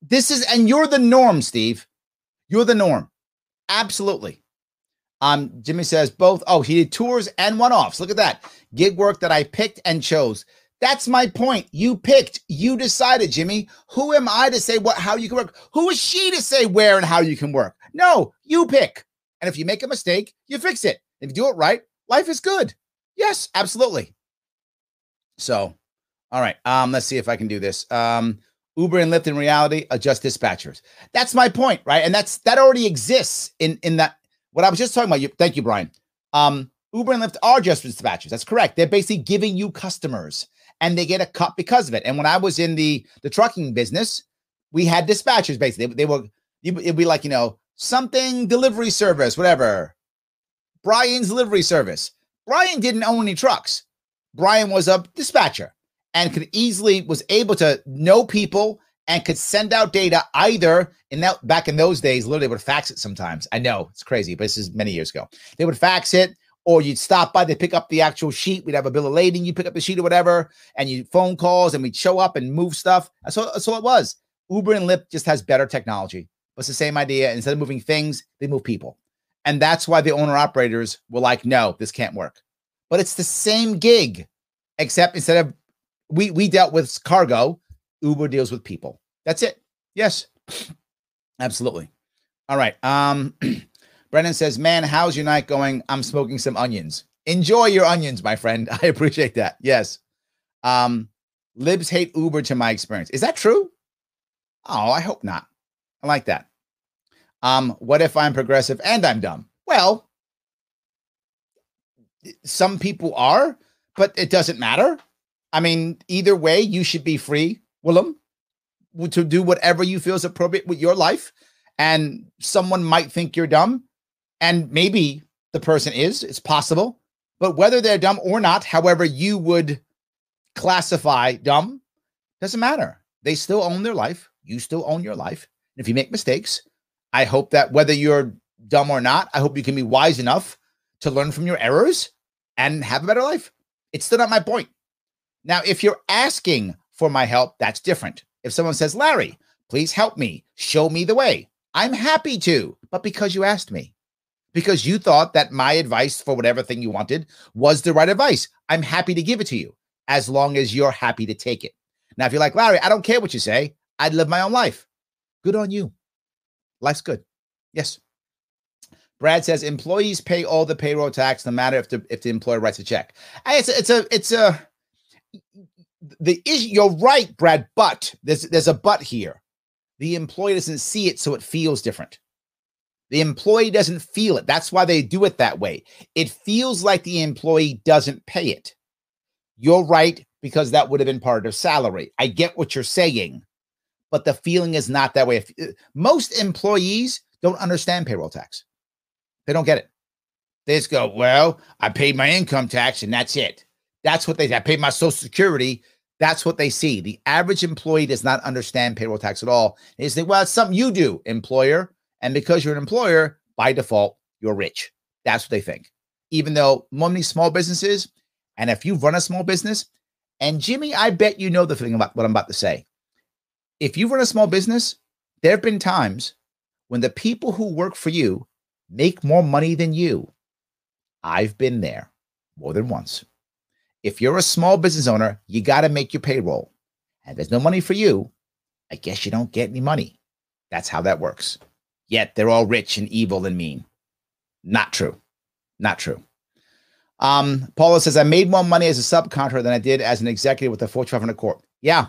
This is, and you're the norm, Steve. You're the norm. Absolutely. Um, Jimmy says both. Oh, he did tours and one-offs. Look at that. Gig work that I picked and chose. That's my point. You picked, you decided, Jimmy. Who am I to say what how you can work? Who is she to say where and how you can work? No, you pick. And if you make a mistake, you fix it. If you do it right, life is good. Yes, absolutely. So, all right. Um, let's see if I can do this. Um, Uber and Lyft in reality are just dispatchers. That's my point, right? And that's that already exists in in that what I was just talking about. You, thank you, Brian. Um, Uber and Lyft are just dispatchers. That's correct. They're basically giving you customers, and they get a cut because of it. And when I was in the the trucking business, we had dispatchers. Basically, they, they were it'd be like you know something delivery service, whatever. Brian's delivery service. Brian didn't own any trucks. Brian was a dispatcher and could easily was able to know people and could send out data either in that back in those days literally would fax it sometimes. I know it's crazy but this is many years ago. They would fax it or you'd stop by they pick up the actual sheet we'd have a bill of lading you pick up the sheet or whatever and you phone calls and we'd show up and move stuff. That's all, that's all it was. Uber and lyft just has better technology it's the same idea. Instead of moving things they move people. And that's why the owner operators were like no this can't work. But it's the same gig except instead of we we dealt with cargo uber deals with people. That's it. Yes. Absolutely. All right um brennan says man how's your night going? I'm smoking some onions. Enjoy your onions my friend. I appreciate that. Yes. Um libs hate uber to my experience. Is that true? Oh i hope not. I like that. Um what if i'm progressive and i'm dumb? Well some people are but it doesn't matter. I mean, either way, you should be free, Willem, to do whatever you feel is appropriate with your life. And someone might think you're dumb, and maybe the person is. It's possible. But whether they're dumb or not, however you would classify dumb, doesn't matter. They still own their life. You still own your life. And if you make mistakes, I hope that whether you're dumb or not, I hope you can be wise enough to learn from your errors and have a better life. It's still not my point. Now, if you're asking for my help, that's different. If someone says, Larry, please help me, show me the way, I'm happy to, but because you asked me, because you thought that my advice for whatever thing you wanted was the right advice, I'm happy to give it to you as long as you're happy to take it. Now, if you're like, Larry, I don't care what you say, I'd live my own life. Good on you. Life's good. Yes. Brad says employees pay all the payroll tax no matter if the if the employer writes a check. It's a, it's a it's a the issue. You're right, Brad, but there's there's a but here. The employee doesn't see it, so it feels different. The employee doesn't feel it. That's why they do it that way. It feels like the employee doesn't pay it. You're right because that would have been part of salary. I get what you're saying, but the feeling is not that way. If, uh, most employees don't understand payroll tax. They don't get it. They just go, well, I paid my income tax and that's it. That's what they, I paid my social security. That's what they see. The average employee does not understand payroll tax at all. They think, well, it's something you do, employer. And because you're an employer, by default, you're rich. That's what they think. Even though many small businesses, and if you run a small business, and Jimmy, I bet you know the thing about what I'm about to say. If you run a small business, there have been times when the people who work for you make more money than you. I've been there more than once. If you're a small business owner, you got to make your payroll. And there's no money for you. I guess you don't get any money. That's how that works. Yet they're all rich and evil and mean. Not true. Not true. Um, Paula says, I made more money as a subcontractor than I did as an executive with a Fortune 500 corp. Yeah,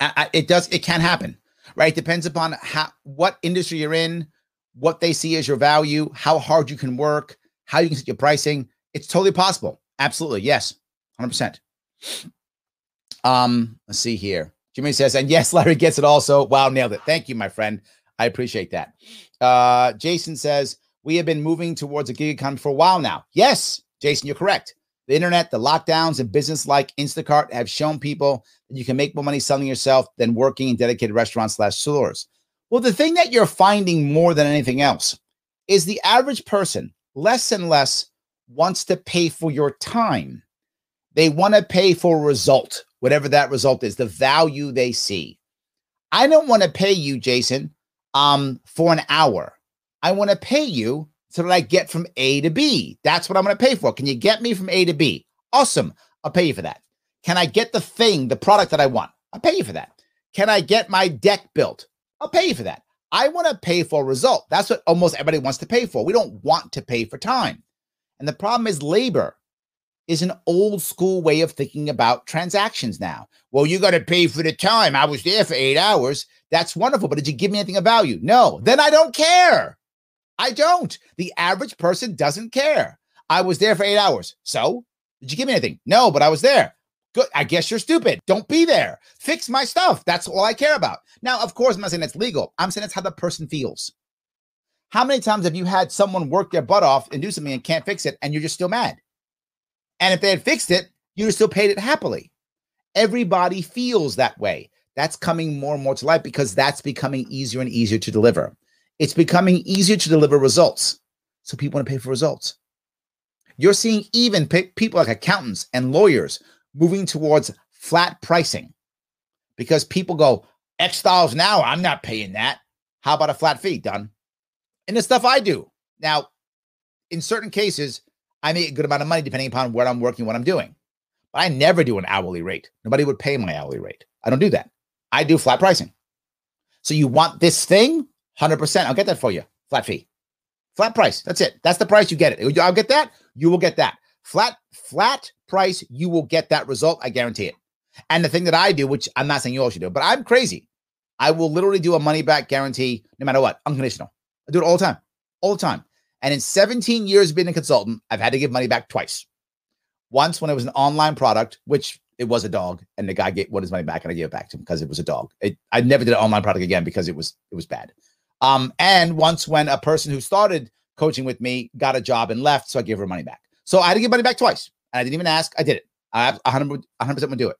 I, I, it does. It can happen, right? It depends upon how what industry you're in, what they see as your value, how hard you can work, how you can set your pricing. It's totally possible. Absolutely. Yes. 100%. Um, let's see here. Jimmy says, and yes, Larry gets it also. Wow, nailed it. Thank you, my friend. I appreciate that. Uh, Jason says, we have been moving towards a gig economy for a while now. Yes, Jason, you're correct. The internet, the lockdowns, and business like Instacart have shown people that you can make more money selling yourself than working in dedicated restaurants slash stores. Well, the thing that you're finding more than anything else is the average person less and less wants to pay for your time. They want to pay for a result, whatever that result is, the value they see. I don't want to pay you, Jason, um, for an hour. I want to pay you so that I get from A to B. That's what I'm going to pay for. Can you get me from A to B? Awesome. I'll pay you for that. Can I get the thing, the product that I want? I'll pay you for that. Can I get my deck built? I'll pay you for that. I want to pay for a result. That's what almost everybody wants to pay for. We don't want to pay for time. And the problem is labor is an old school way of thinking about transactions now. Well, you got to pay for the time. I was there for eight hours. That's wonderful. But did you give me anything of value? No. Then I don't care. I don't. The average person doesn't care. I was there for eight hours. So did you give me anything? No, but I was there. Good. I guess you're stupid. Don't be there. Fix my stuff. That's all I care about. Now, of course, I'm not saying it's legal. I'm saying it's how the person feels. How many times have you had someone work their butt off and do something and can't fix it, and you're just still mad? And if they had fixed it, you'd have still paid it happily. Everybody feels that way. That's coming more and more to light because that's becoming easier and easier to deliver. It's becoming easier to deliver results. So people want to pay for results. You're seeing even people like accountants and lawyers moving towards flat pricing because people go, X dollars an hour, I'm not paying that. How about a flat fee? Done. And the stuff I do. Now, in certain cases, I make a good amount of money depending upon where I'm working, what I'm doing. But I never do an hourly rate. Nobody would pay my hourly rate. I don't do that. I do flat pricing. So you want this thing? 100%. I'll get that for you. Flat fee. Flat price. That's it. That's the price you get it. I'll get that. You will get that. Flat, flat price. You will get that result. I guarantee it. And the thing that I do, which I'm not saying you all should do, but I'm crazy. I will literally do a money back guarantee no matter what, unconditional. I do it all the time, all the time. And in 17 years being a consultant, I've had to give money back twice. Once when it was an online product, which it was a dog, and the guy get what his money back, and I gave it back to him because it was a dog. It, I never did an online product again because it was it was bad. Um, and once when a person who started coaching with me, got a job and left. So I gave her money back. So I had to give money back twice. And I didn't even ask. I did it. I 100, 100% would do it.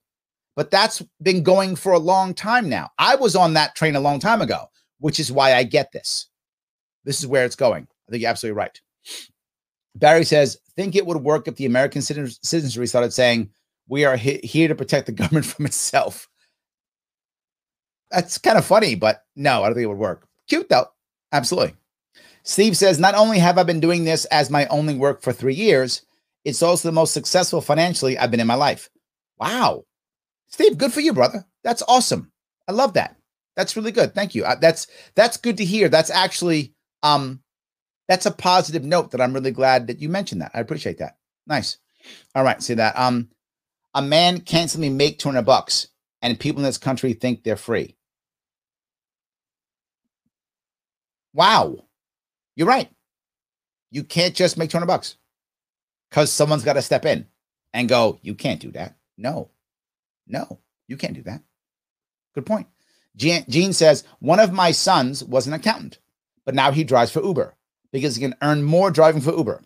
But that's been going for a long time now. I was on that train a long time ago, which is why I get this. This is where it's going. I think you're absolutely right. Barry says, think it would work if the American citizenry started saying, we are he- here to protect the government from itself. That's kind of funny, but no, I don't think it would work. Cute though. Absolutely. Steve says, not only have I been doing this as my only work for three years, it's also the most successful financially I've been in my life. Wow. Steve, good for you, brother. That's awesome. I love that. That's really good. Thank you. That's that's good to hear. That's actually um that's a positive note that I'm really glad that you mentioned that. I appreciate that. Nice. All right, see that. Um a man can't simply make 200 bucks and people in this country think they're free. Wow. You're right. You can't just make 200 bucks because someone's got to step in and go, you can't do that. No, no, you can't do that. Good point. Gene says, one of my sons was an accountant, but now he drives for Uber because he can earn more driving for Uber.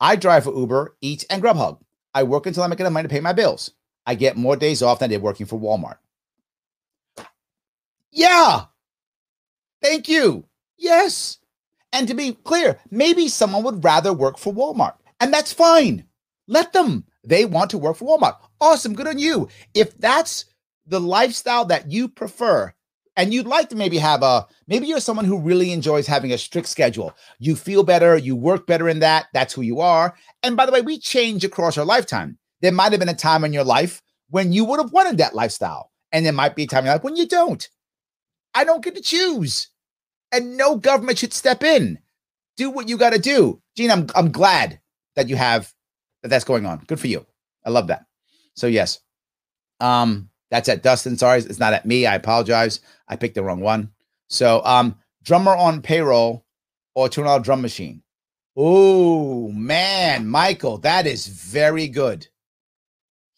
I drive for Uber, Eats, and Grubhub. I work until I make enough money to pay my bills. I get more days off than I did working for Walmart. Yeah. Thank you. Yes. And to be clear, maybe someone would rather work for Walmart, and that's fine. Let them. They want to work for Walmart. Awesome. Good on you. If that's the lifestyle that you prefer, and you'd like to maybe have a maybe you're someone who really enjoys having a strict schedule. You feel better, you work better in that. That's who you are. And by the way, we change across our lifetime. There might have been a time in your life when you would have wanted that lifestyle, and there might be a time in your life when you don't. I don't get to choose and no government should step in. Do what you got to do. Gene, I'm I'm glad that you have that that's going on. Good for you. I love that. So yes. Um that's at Dustin. Sorry, it's not at me. I apologize. I picked the wrong one. So um drummer on payroll or $200 drum machine. Oh man, Michael, that is very good.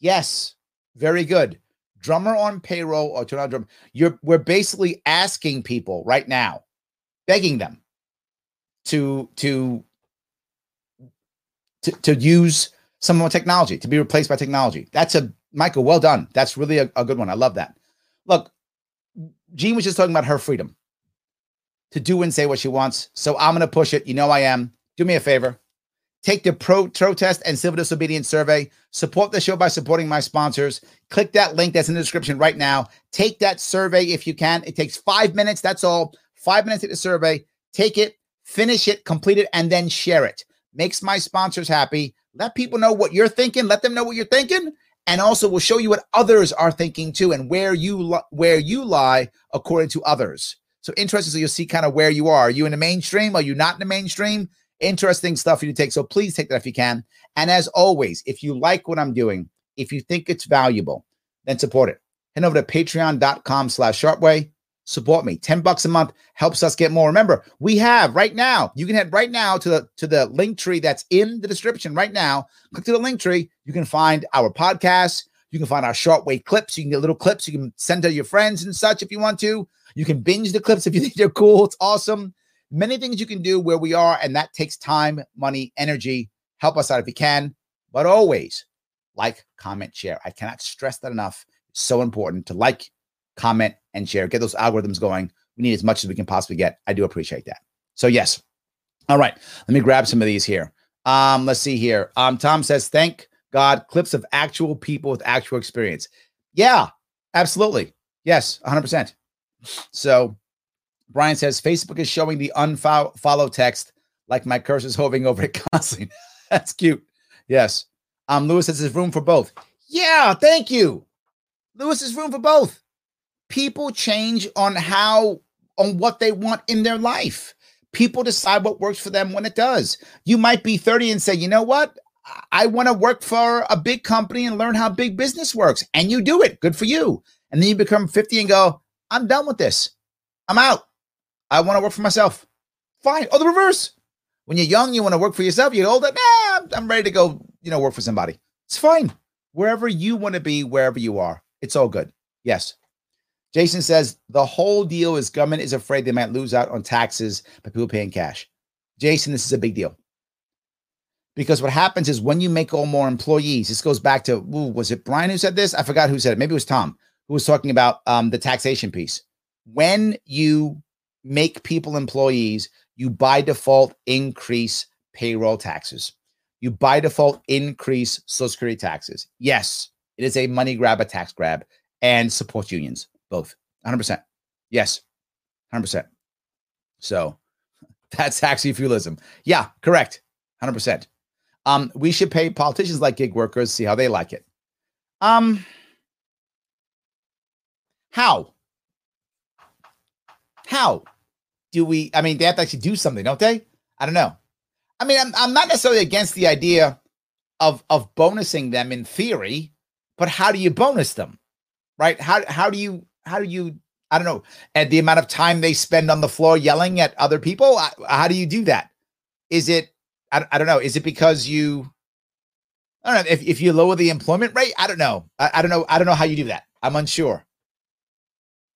Yes, very good. Drummer on payroll or $200 drum. You're we're basically asking people right now begging them to to to, to use some more technology to be replaced by technology. That's a Michael. Well done. That's really a, a good one. I love that. Look, Jean was just talking about her freedom to do and say what she wants. So I'm going to push it. You know I am. Do me a favor. Take the pro protest and civil disobedience survey. Support the show by supporting my sponsors. Click that link that's in the description right now. Take that survey if you can. It takes five minutes. That's all five minutes to the survey, take it, finish it, complete it, and then share it. Makes my sponsors happy. Let people know what you're thinking. Let them know what you're thinking, and also will show you what others are thinking too, and where you where you lie according to others. So interesting. So you'll see kind of where you are. Are you in the mainstream? Are you not in the mainstream? Interesting stuff you to take. So please take that if you can. And as always, if you like what I'm doing, if you think it's valuable, then support it. Head over to patreon.com slash sharpeway support me. 10 bucks a month helps us get more. Remember we have right now you can head right now to the to the link tree that's in the description right now. Click to the link tree. You can find our podcast you can find our short shortwave clips. You can get little clips. You can send to your friends and such if you want to. You can binge the clips if you think they're cool. It's awesome. Many things you can do where we are and that takes time money energy. Help us out if you can but always like comment share. I cannot stress that enough. So important to like comment, and share. Get those algorithms going. We need as much as we can possibly get. I do appreciate that. So, yes. All right. Let me grab some of these here. Um, let's see here. Um, Tom says, thank God, clips of actual people with actual experience. Yeah, absolutely. Yes, 100%. So, Brian says, Facebook is showing the unfollow text like my cursor's hovering over it constantly. That's cute. Yes. Um, Lewis says there's room for both. Yeah, thank you. Lewis is room for both people change on how on what they want in their life. People decide what works for them when it does. You might be 30 and say, "You know what? I want to work for a big company and learn how big business works." And you do it. Good for you. And then you become 50 and go, "I'm done with this. I'm out. I want to work for myself." Fine. Or the reverse. When you're young, you want to work for yourself. You're older, nah, I'm ready to go, you know, work for somebody. It's fine. Wherever you want to be, wherever you are, it's all good. Yes. Jason says the whole deal is government is afraid they might lose out on taxes by people paying cash. Jason, this is a big deal. Because what happens is when you make all more employees, this goes back to, ooh, was it Brian who said this? I forgot who said it. Maybe it was Tom who was talking about um, the taxation piece. When you make people employees, you by default increase payroll taxes. You by default increase Social Security taxes. Yes, it is a money grab, a tax grab, and support unions, both 100%. Yes, 100%. So that's feudalism. Yeah, correct. 100%. Um, we should pay politicians like gig workers, see how they like it. Um, how? How do we? I mean, they have to actually do something, don't they? I don't know. I mean, I'm, I'm not necessarily against the idea of of bonusing them in theory, but how do you bonus them? Right? How how do you how do you I don't know, at the amount of time they spend on the floor yelling at other people? How do you do that? Is it I, I don't know. Is it because you, I don't know, if, if you lower the employment rate? I don't know. I, I don't know. I don't know how you do that. I'm unsure.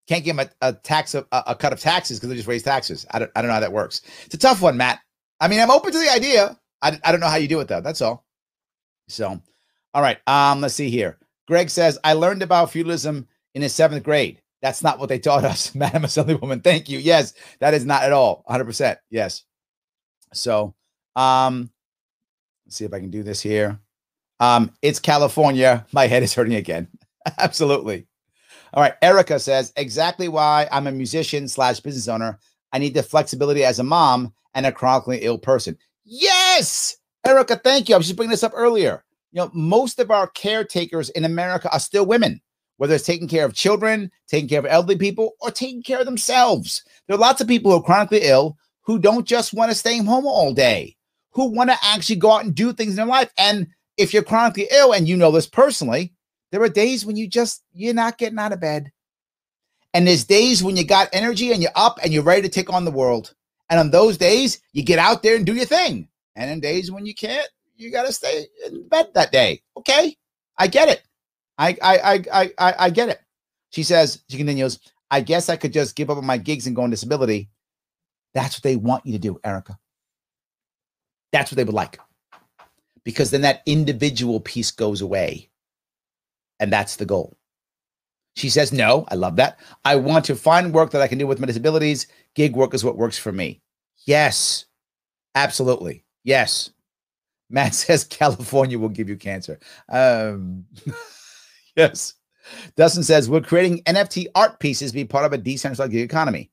Can't give them a, a tax, a, a cut of taxes because they just raise taxes. I don't, I don't know how that works. It's a tough one, Matt. I mean, I'm open to the idea. I, I don't know how you do it though. That's all. So, all right. Um, let's see here. Greg says, I learned about feudalism in the seventh grade. That's not what they taught us, Madam Assemblywoman. Thank you. Yes, that is not at all. 100%. Yes. So, um, let's see if I can do this here. Um, it's California. My head is hurting again. Absolutely. All right. Erica says exactly why I'm a musician slash business owner. I need the flexibility as a mom and a chronically ill person. Yes, Erica. Thank you. I was just bringing this up earlier. You know, most of our caretakers in America are still women, whether it's taking care of children, taking care of elderly people, or taking care of themselves. There are lots of people who are chronically ill who don't just want to stay home all day who want to actually go out and do things in their life. And if you're chronically ill, and you know this personally, there are days when you just you're not getting out of bed. And there's days when you got energy and you're up and you're ready to take on the world. And on those days, you get out there and do your thing. And in days when you can't, you got to stay in bed that day. Okay, I get it. I I I I I get it. She says. She continues. I guess I could just give up on my gigs and go on disability. That's what they want you to do, Erica. That's what they would like. Because then that individual piece goes away. And that's the goal. She says, No, I love that. I want to find work that I can do with my disabilities. Gig work is what works for me. Yes, absolutely. Yes. Matt says California will give you cancer. Um, yes. Dustin says, We're creating NFT art pieces be part of a decentralized economy.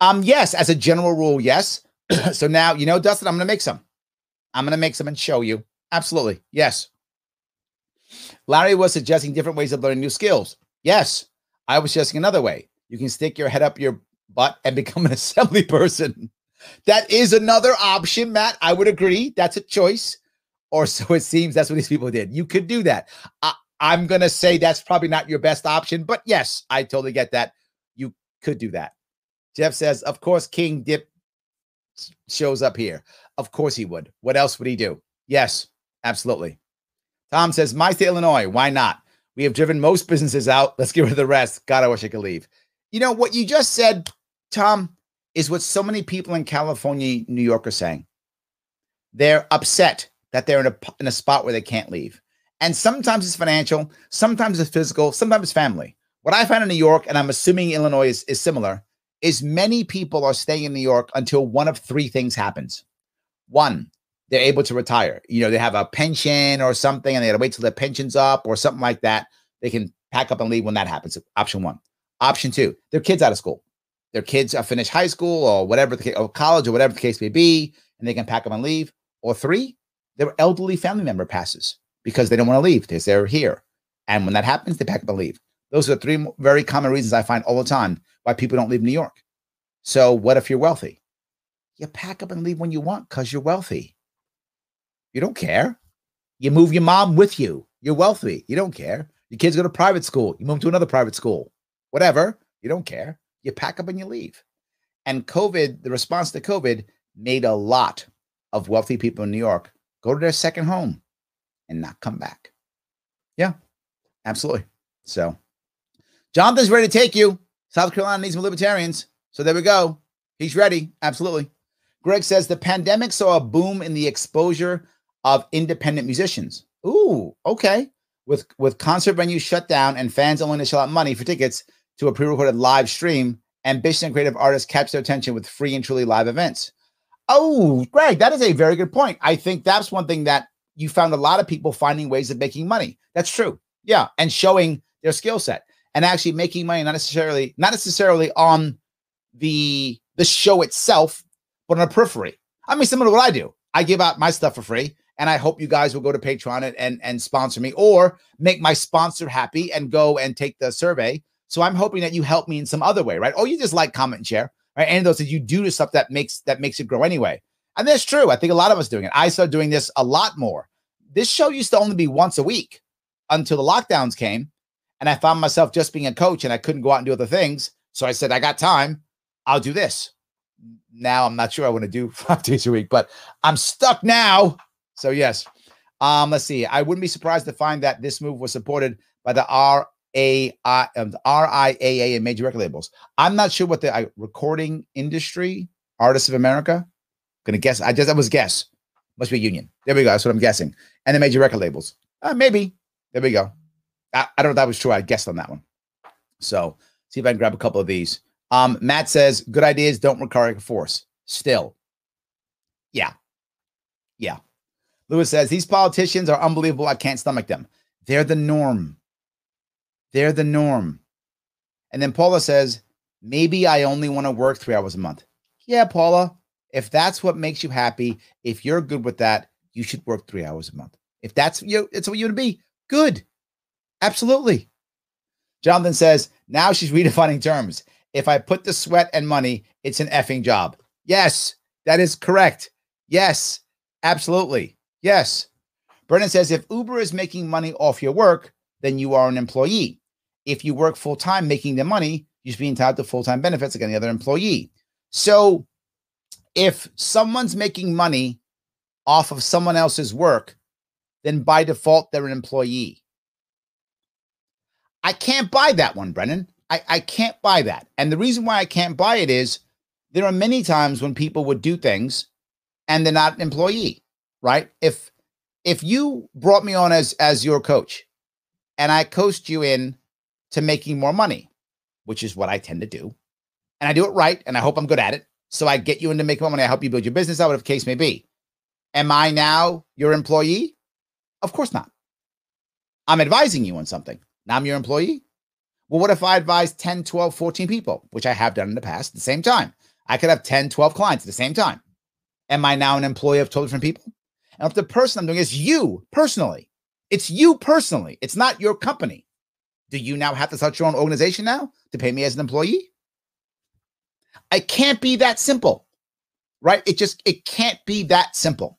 Um, yes, as a general rule, yes. so now, you know, Dustin, I'm to make some. I'm to make some and show you. Absolutely. Yes. Larry was suggesting different ways of learning new skills. Yes. I was suggesting another way. You can stick your head up your butt and become an assembly person. That is another option, Matt. I would agree. That's a choice. Or so it seems that's what these people did. You could do that. I, I'm going to say that's probably not your best option, but yes, I totally get that. You could do that. Jeff says, of course, King dip shows up here. Of course he would. What else would he do? Yes, absolutely. Tom says, My state, Illinois. Why not? We have driven most businesses out. Let's get rid of the rest. God, I wish I could leave. You know, what you just said, Tom, is what so many people in California, New York are saying. They're upset that they're in a, in a spot where they can't leave. And sometimes it's financial, sometimes it's physical, sometimes it's family. What I found in New York, and I'm assuming Illinois is, is similar, is many people are staying in New York until one of three things happens. One, they're able to retire. You know, they have a pension or something and they got to wait till their pension's up or something like that. They can pack up and leave when that happens. Option one. Option two, their kids out of school. Their kids are finished high school or whatever the or college or whatever the case may be, and they can pack up and leave. Or three, their elderly family member passes because they don't want to leave because they're here. And when that happens, they pack up and leave. Those are three very common reasons I find all the time why people don't leave New York. So, what if you're wealthy? You pack up and leave when you want because you're wealthy. You don't care. You move your mom with you. You're wealthy. You don't care. Your kids go to private school. You move to another private school. Whatever. You don't care. You pack up and you leave. And COVID, the response to COVID made a lot of wealthy people in New York go to their second home and not come back. Yeah, absolutely. So, Jonathan's ready to take you. South Carolina needs more libertarians. So there we go. He's ready. Absolutely. Greg says the pandemic saw a boom in the exposure of independent musicians. Ooh, okay. With with concert venues shut down and fans only to shell out money for tickets to a pre-recorded live stream, ambitious and creative artists catch their attention with free and truly live events. Oh, Greg, that is a very good point. I think that's one thing that you found a lot of people finding ways of making money. That's true. Yeah, and showing their skill set and actually making money not necessarily not necessarily on the the show itself, but on a periphery. I mean, similar to what I do. I give out my stuff for free, and I hope you guys will go to Patreon and and, and sponsor me or make my sponsor happy and go and take the survey. So I'm hoping that you help me in some other way, right? Or you just like, comment, and share, right? Any of those that you do to stuff that makes that makes it grow anyway. And that's true. I think a lot of us doing it. I started doing this a lot more. This show used to only be once a week until the lockdowns came. And I found myself just being a coach and I couldn't go out and do other things. So I said, I got time. I'll do this. Now I'm not sure I want to do five days a week, but I'm stuck now. So yes. Um, let's see. I wouldn't be surprised to find that this move was supported by the RAI, um, the RIAA and major record labels. I'm not sure what the recording industry, Artists of America, gonna guess. I just that was guess. Must be a union. There we go. That's what I'm guessing. And the major record labels. Uh, maybe. There we go. I, I don't know if that was true. I guessed on that one. So see if I can grab a couple of these. Um, Matt says, good ideas don't require force. Still. Yeah. Yeah. Lewis says, these politicians are unbelievable. I can't stomach them. They're the norm. They're the norm. And then Paula says, maybe I only want to work three hours a month. Yeah, Paula. If that's what makes you happy, if you're good with that, you should work three hours a month. If that's you, it's what you want to be. Good. Absolutely. Jonathan says, now she's redefining terms. If I put the sweat and money, it's an effing job. Yes, that is correct. Yes, absolutely. Yes. Brennan says, if Uber is making money off your work, then you are an employee. If you work full time making the money, you should be entitled to full time benefits like any other employee. So if someone's making money off of someone else's work, then by default, they're an employee. I can't buy that one, Brennan. I, I can't buy that. And the reason why I can't buy it is there are many times when people would do things and they're not an employee, right? If if you brought me on as as your coach and I coached you in to making more money, which is what I tend to do, and I do it right, and I hope I'm good at it. So I get you into making money, I help you build your business out, whatever case may be. Am I now your employee? Of course not. I'm advising you on something. Now I'm your employee. Well, what if I advise 10, 12, 14 people, which I have done in the past at the same time? I could have 10, 12 clients at the same time. Am I now an employee of 12 different people? And if the person I'm doing is you personally, it's you personally, it's not your company. Do you now have to start your own organization now to pay me as an employee? I can't be that simple, right? It just, it can't be that simple.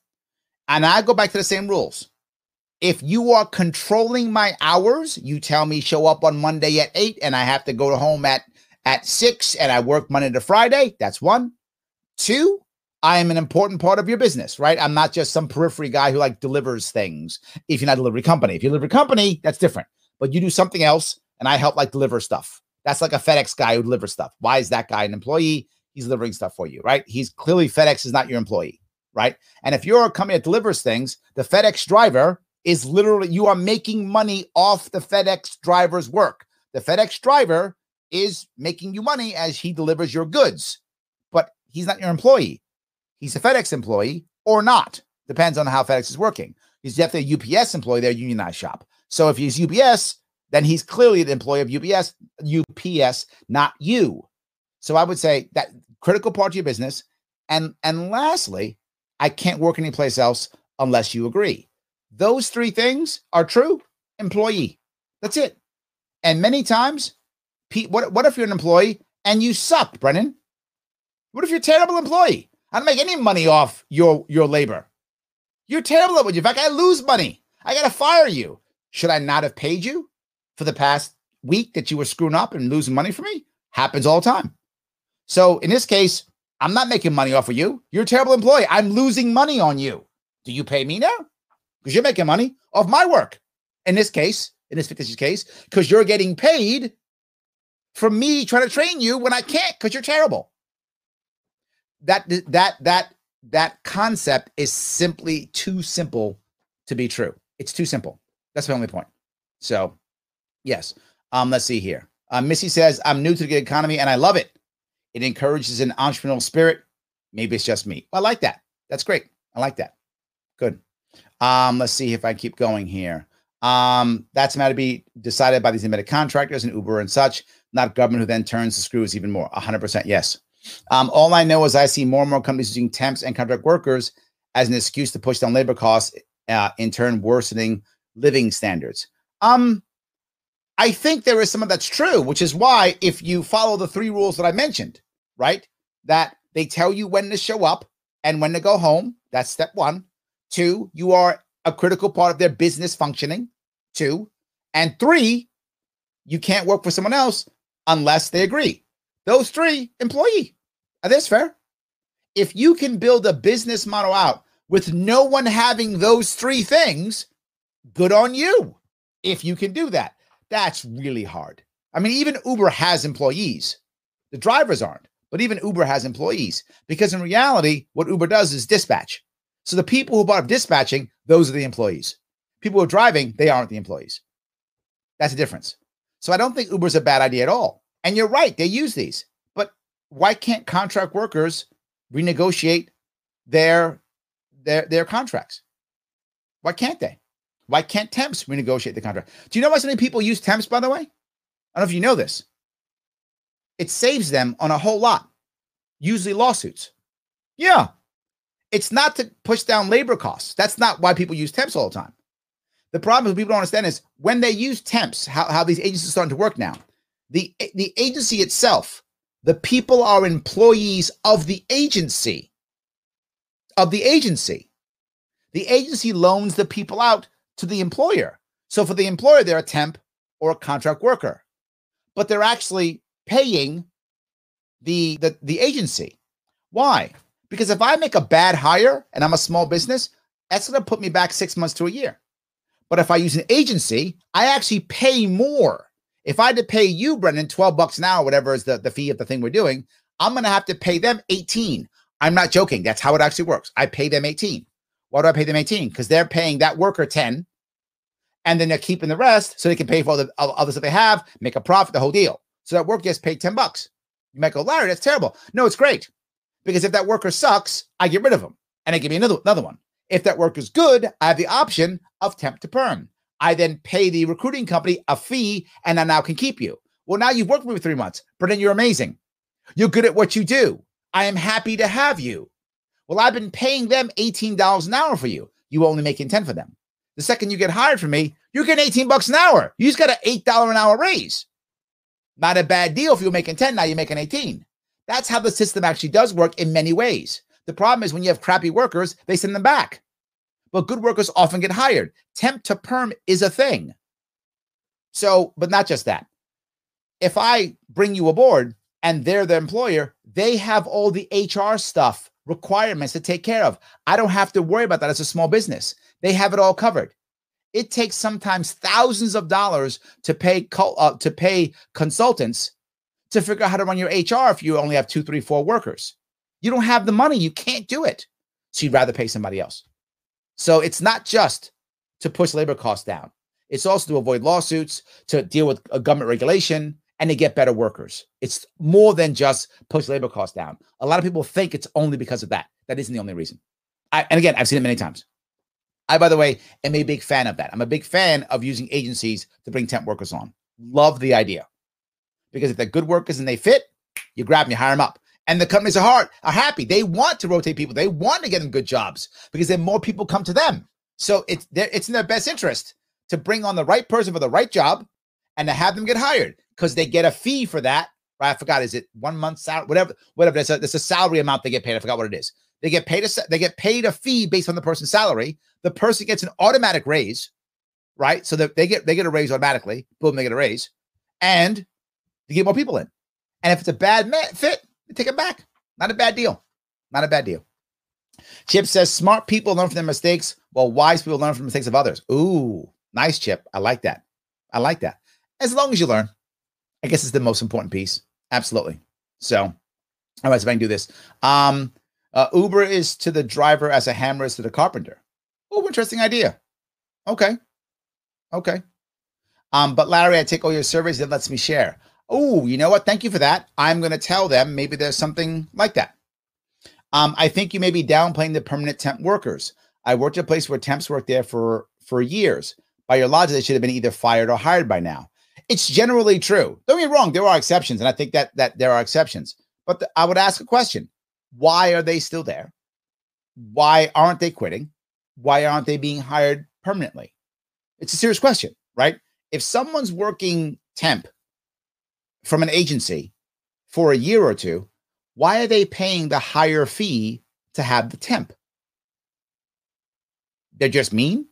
And I go back to the same rules. If you are controlling my hours, you tell me show up on Monday at eight and I have to go to home at at six and I work Monday to Friday. That's one. Two, I am an important part of your business, right? I'm not just some periphery guy who like delivers things. If you're not a delivery company, if you're a delivery company, that's different. But you do something else, and I help like deliver stuff. That's like a FedEx guy who delivers stuff. Why is that guy an employee? He's delivering stuff for you, right? He's clearly FedEx is not your employee, right? And if you're a company that delivers things, the FedEx driver is literally you are making money off the FedEx driver's work. The FedEx driver is making you money as he delivers your goods, but he's not your employee. He's a FedEx employee or not. Depends on how FedEx is working. He's definitely a UPS employee, they're unionized shop. So if he's UPS, then he's clearly the employee of UPS, UPS, not you. So I would say that critical part of your business. And and lastly, I can't work anyplace else unless you agree. Those three things are true. Employee. That's it. And many times, Pete, what, what if you're an employee and you suck, Brennan? What if you're a terrible employee? I don't make any money off your your labor. You're terrible at what you. In fact, I lose money. I gotta fire you. Should I not have paid you for the past week that you were screwing up and losing money for me? Happens all the time. So in this case, I'm not making money off of you. You're a terrible employee. I'm losing money on you. Do you pay me now? Because you're making money off my work. In this case, in this fictitious case, because you're getting paid for me trying to train you when I can't because you're terrible. That that that that concept is simply too simple to be true. It's too simple. That's my only point. So, yes. Um, let's see here. Uh, Missy says, I'm new to the economy and I love it. It encourages an entrepreneurial spirit. Maybe it's just me. I like that. That's great. I like that. Good. Um, let's see if I keep going here. Um, that's a matter to be decided by these independent contractors and Uber and such, not government who then turns the screws even more. 100% yes. Um, all I know is I see more and more companies using temps and contract workers as an excuse to push down labor costs, uh, in turn worsening living standards. Um, I think there is some of that's true, which is why if you follow the three rules that I mentioned, right, that they tell you when to show up and when to go home. That's step one. Two, you are a critical part of their business functioning. Two, and three, you can't work for someone else unless they agree. Those three, employee. Are this fair? If you can build a business model out with no one having those three things, good on you. If you can do that, that's really hard. I mean, even Uber has employees. The drivers aren't, but even Uber has employees because in reality, what Uber does is dispatch. So the people who bought up dispatching, those are the employees. People who are driving, they aren't the employees. That's the difference. So I don't think Uber's a bad idea at all. And you're right, they use these. But why can't contract workers renegotiate their their their contracts? Why can't they? Why can't temps renegotiate the contract? Do you know why so many people use temps, by the way? I don't know if you know this. It saves them on a whole lot, usually lawsuits. Yeah, it's not to push down labor costs. That's not why people use temps all the time. The problem is people don't understand is when they use temps, how, how these agencies are starting to work now. The, the agency itself, the people are employees of the agency. Of the agency. The agency loans the people out to the employer. So for the employer, they're a temp or a contract worker, but they're actually paying the, the, the agency. Why? Because if I make a bad hire and I'm a small business, that's going to put me back six months to a year. But if I use an agency, I actually pay more. If I had to pay you, Brendan, 12 bucks an hour, whatever is the, the fee of the thing we're doing, I'm going to have to pay them 18. I'm not joking. That's how it actually works. I pay them 18. Why do I pay them 18? Because they're paying that worker 10 and then they're keeping the rest so they can pay for all the other stuff they have, make a profit, the whole deal. So that worker gets paid 10 bucks. You might go, Larry, that's terrible. No, it's great. Because if that worker sucks, I get rid of them and I give me another, another one. If that worker's good, I have the option of temp to perm. I then pay the recruiting company a fee and I now can keep you. Well, now you've worked with me for three months. Brendan, you're amazing. You're good at what you do. I am happy to have you. Well, I've been paying them $18 an hour for you. You only making 10 for them. The second you get hired from me, you're getting 18 bucks an hour. You just got an $8 an hour raise. Not a bad deal if you're making 10, now you're making 18. That's how the system actually does work in many ways. The problem is when you have crappy workers, they send them back. But good workers often get hired. Temp to perm is a thing. So, but not just that. If I bring you aboard and they're the employer, they have all the HR stuff, requirements to take care of. I don't have to worry about that as a small business. They have it all covered. It takes sometimes thousands of dollars to pay uh, to pay consultants to figure out how to run your HR if you only have two, three, four workers. You don't have the money. You can't do it. So you'd rather pay somebody else. So it's not just to push labor costs down. It's also to avoid lawsuits, to deal with government regulation, and they get better workers. It's more than just push labor costs down. A lot of people think it's only because of that. That isn't the only reason. I, and again, I've seen it many times. I, by the way, am a big fan of that. I'm a big fan of using agencies to bring temp workers on. Love the idea because if they're good workers and they fit, you grab them, you hire them up. And the companies are hard, are happy. They want to rotate people. They want to get them good jobs because then more people come to them. So it's it's in their best interest to bring on the right person for the right job and to have them get hired because they get a fee for that. Right? I forgot. Is it one month salary? Whatever, whatever. There's a, there's a salary amount they get paid. I forgot what it is. They get paid a they get paid a fee based on the person's salary. The person gets an automatic raise, right? So that they get they get a raise automatically. Boom, they get a raise, and they get more people in. And if it's a bad fit, they take it back. Not a bad deal. Not a bad deal. Chip says smart people learn from their mistakes, while wise people learn from the mistakes of others. Ooh, nice, Chip. I like that. I like that. As long as you learn, I guess it's the most important piece. Absolutely. So, all right, if I can do this. Um, Uh, Uber is to the driver as a hammer is to the carpenter. Oh, interesting idea. Okay. Okay. Um, but Larry, I take all your surveys that lets me share. Oh, you know what? Thank you for that. I'm going to tell them maybe there's something like that. Um, I think you may be downplaying the permanent temp workers. I worked at a place where temps worked there for for years. By your logic, they should have been either fired or hired by now. It's generally true. Don't get wrong; there are exceptions, and I think that that there are exceptions. But the, I would ask a question: Why are they still there? Why aren't they quitting? Why aren't they being hired permanently? It's a serious question, right? If someone's working temp from an agency for a year or two, why are they paying the higher fee to have the temp? They're just mean.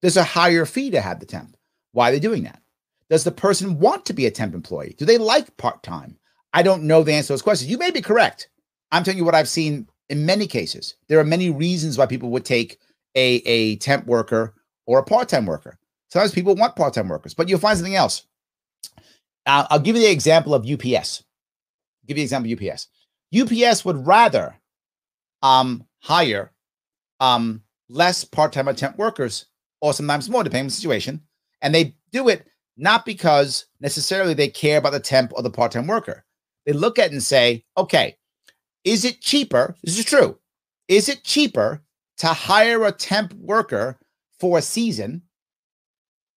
There's a higher fee to have the temp. Why are they doing that? Does the person want to be a temp employee? Do they like part time? I don't know the answer to those questions. You may be correct. I'm telling you what I've seen in many cases. There are many reasons why people would take a, a temp worker or a part time worker. Sometimes people want part time workers, but you'll find something else. Uh, I'll give you the example of UPS. I'll give you the example of UPS. UPS would rather um, hire um, less part time or temp workers, or sometimes more, depending on the situation. And they do it not because necessarily they care about the temp or the part time worker. They look at it and say, okay, is it cheaper? This is true. Is it cheaper to hire a temp worker for a season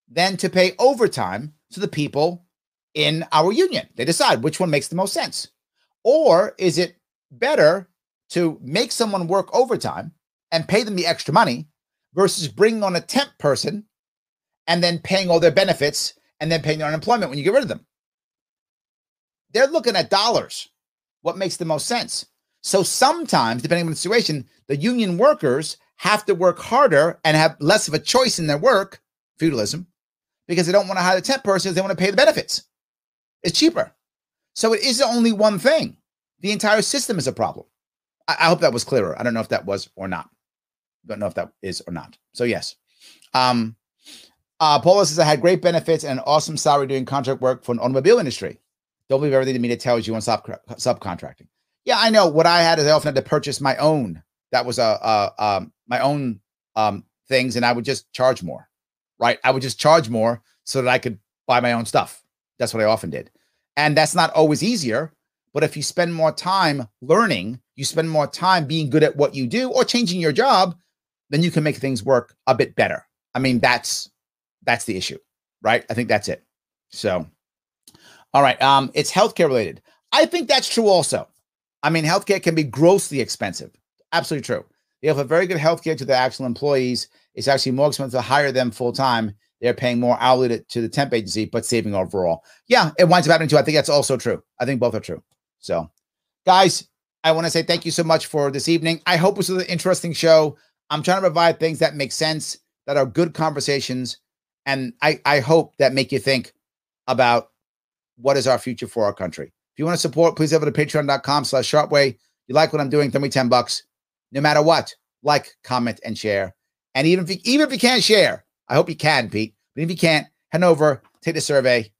than to pay overtime to the people in our union? They decide which one makes the most sense. Or is it better to make someone work overtime and pay them the extra money versus bringing on a temp person and then paying all their benefits and then paying their unemployment when you get rid of them? They're looking at dollars, what makes the most sense. So sometimes, depending on the situation, the union workers have to work harder and have less of a choice in their work, feudalism, because they don't want to hire the temp person, they want to pay the benefits. It's cheaper. So it isn't only one thing. The entire system is a problem. I, I hope that was clearer. I don't know if that was or not. Don't know if that is or not. So yes. Um uh Paula says I had great benefits and an awesome salary doing contract work for an automobile industry. Don't believe everything the media tells you on sub subcontracting. Yeah, I know. What I had is I often had to purchase my own. That was a, a um my own um things, and I would just charge more. Right? I would just charge more so that I could buy my own stuff. That's what I often did. And that's not always easier. But if you spend more time learning, you spend more time being good at what you do or changing your job, then you can make things work a bit better. I mean, that's that's the issue, right? I think that's it. So, all right. Um, it's healthcare related. I think that's true also. I mean, healthcare can be grossly expensive. Absolutely true. They offer very good healthcare to the actual employees. It's actually more expensive to hire them full time. They're paying more hourly to, to the temp agency, but saving overall. Yeah, it winds up happening too. I think that's also true. I think both are true. So, guys, I want to say thank you so much for this evening. I hope it was an interesting show. I'm trying to provide things that make sense, that are good conversations, and I, I hope that make you think about what is our future for our country. If you want to support, please go to patreon.com slash sharpeway. You like what I'm doing, throw me 10 bucks. No matter what, like, comment, and share. And even if you, even if you can't share, I hope you can, Pete. But if you can't, head over, take the survey,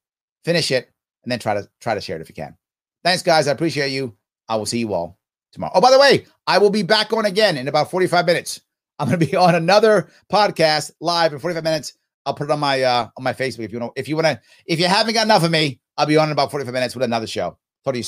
finish it, and then try to try to share it if you can. Thanks, guys. I appreciate you. I will see you all tomorrow. Oh, by the way, I will be back on again in about 45 minutes. I'm going to be on another podcast live in 45 minutes. I'll put it on my uh on my Facebook if you know if you want to if you haven't got enough of me, I'll be on in about 45 minutes with another show. Talk to you.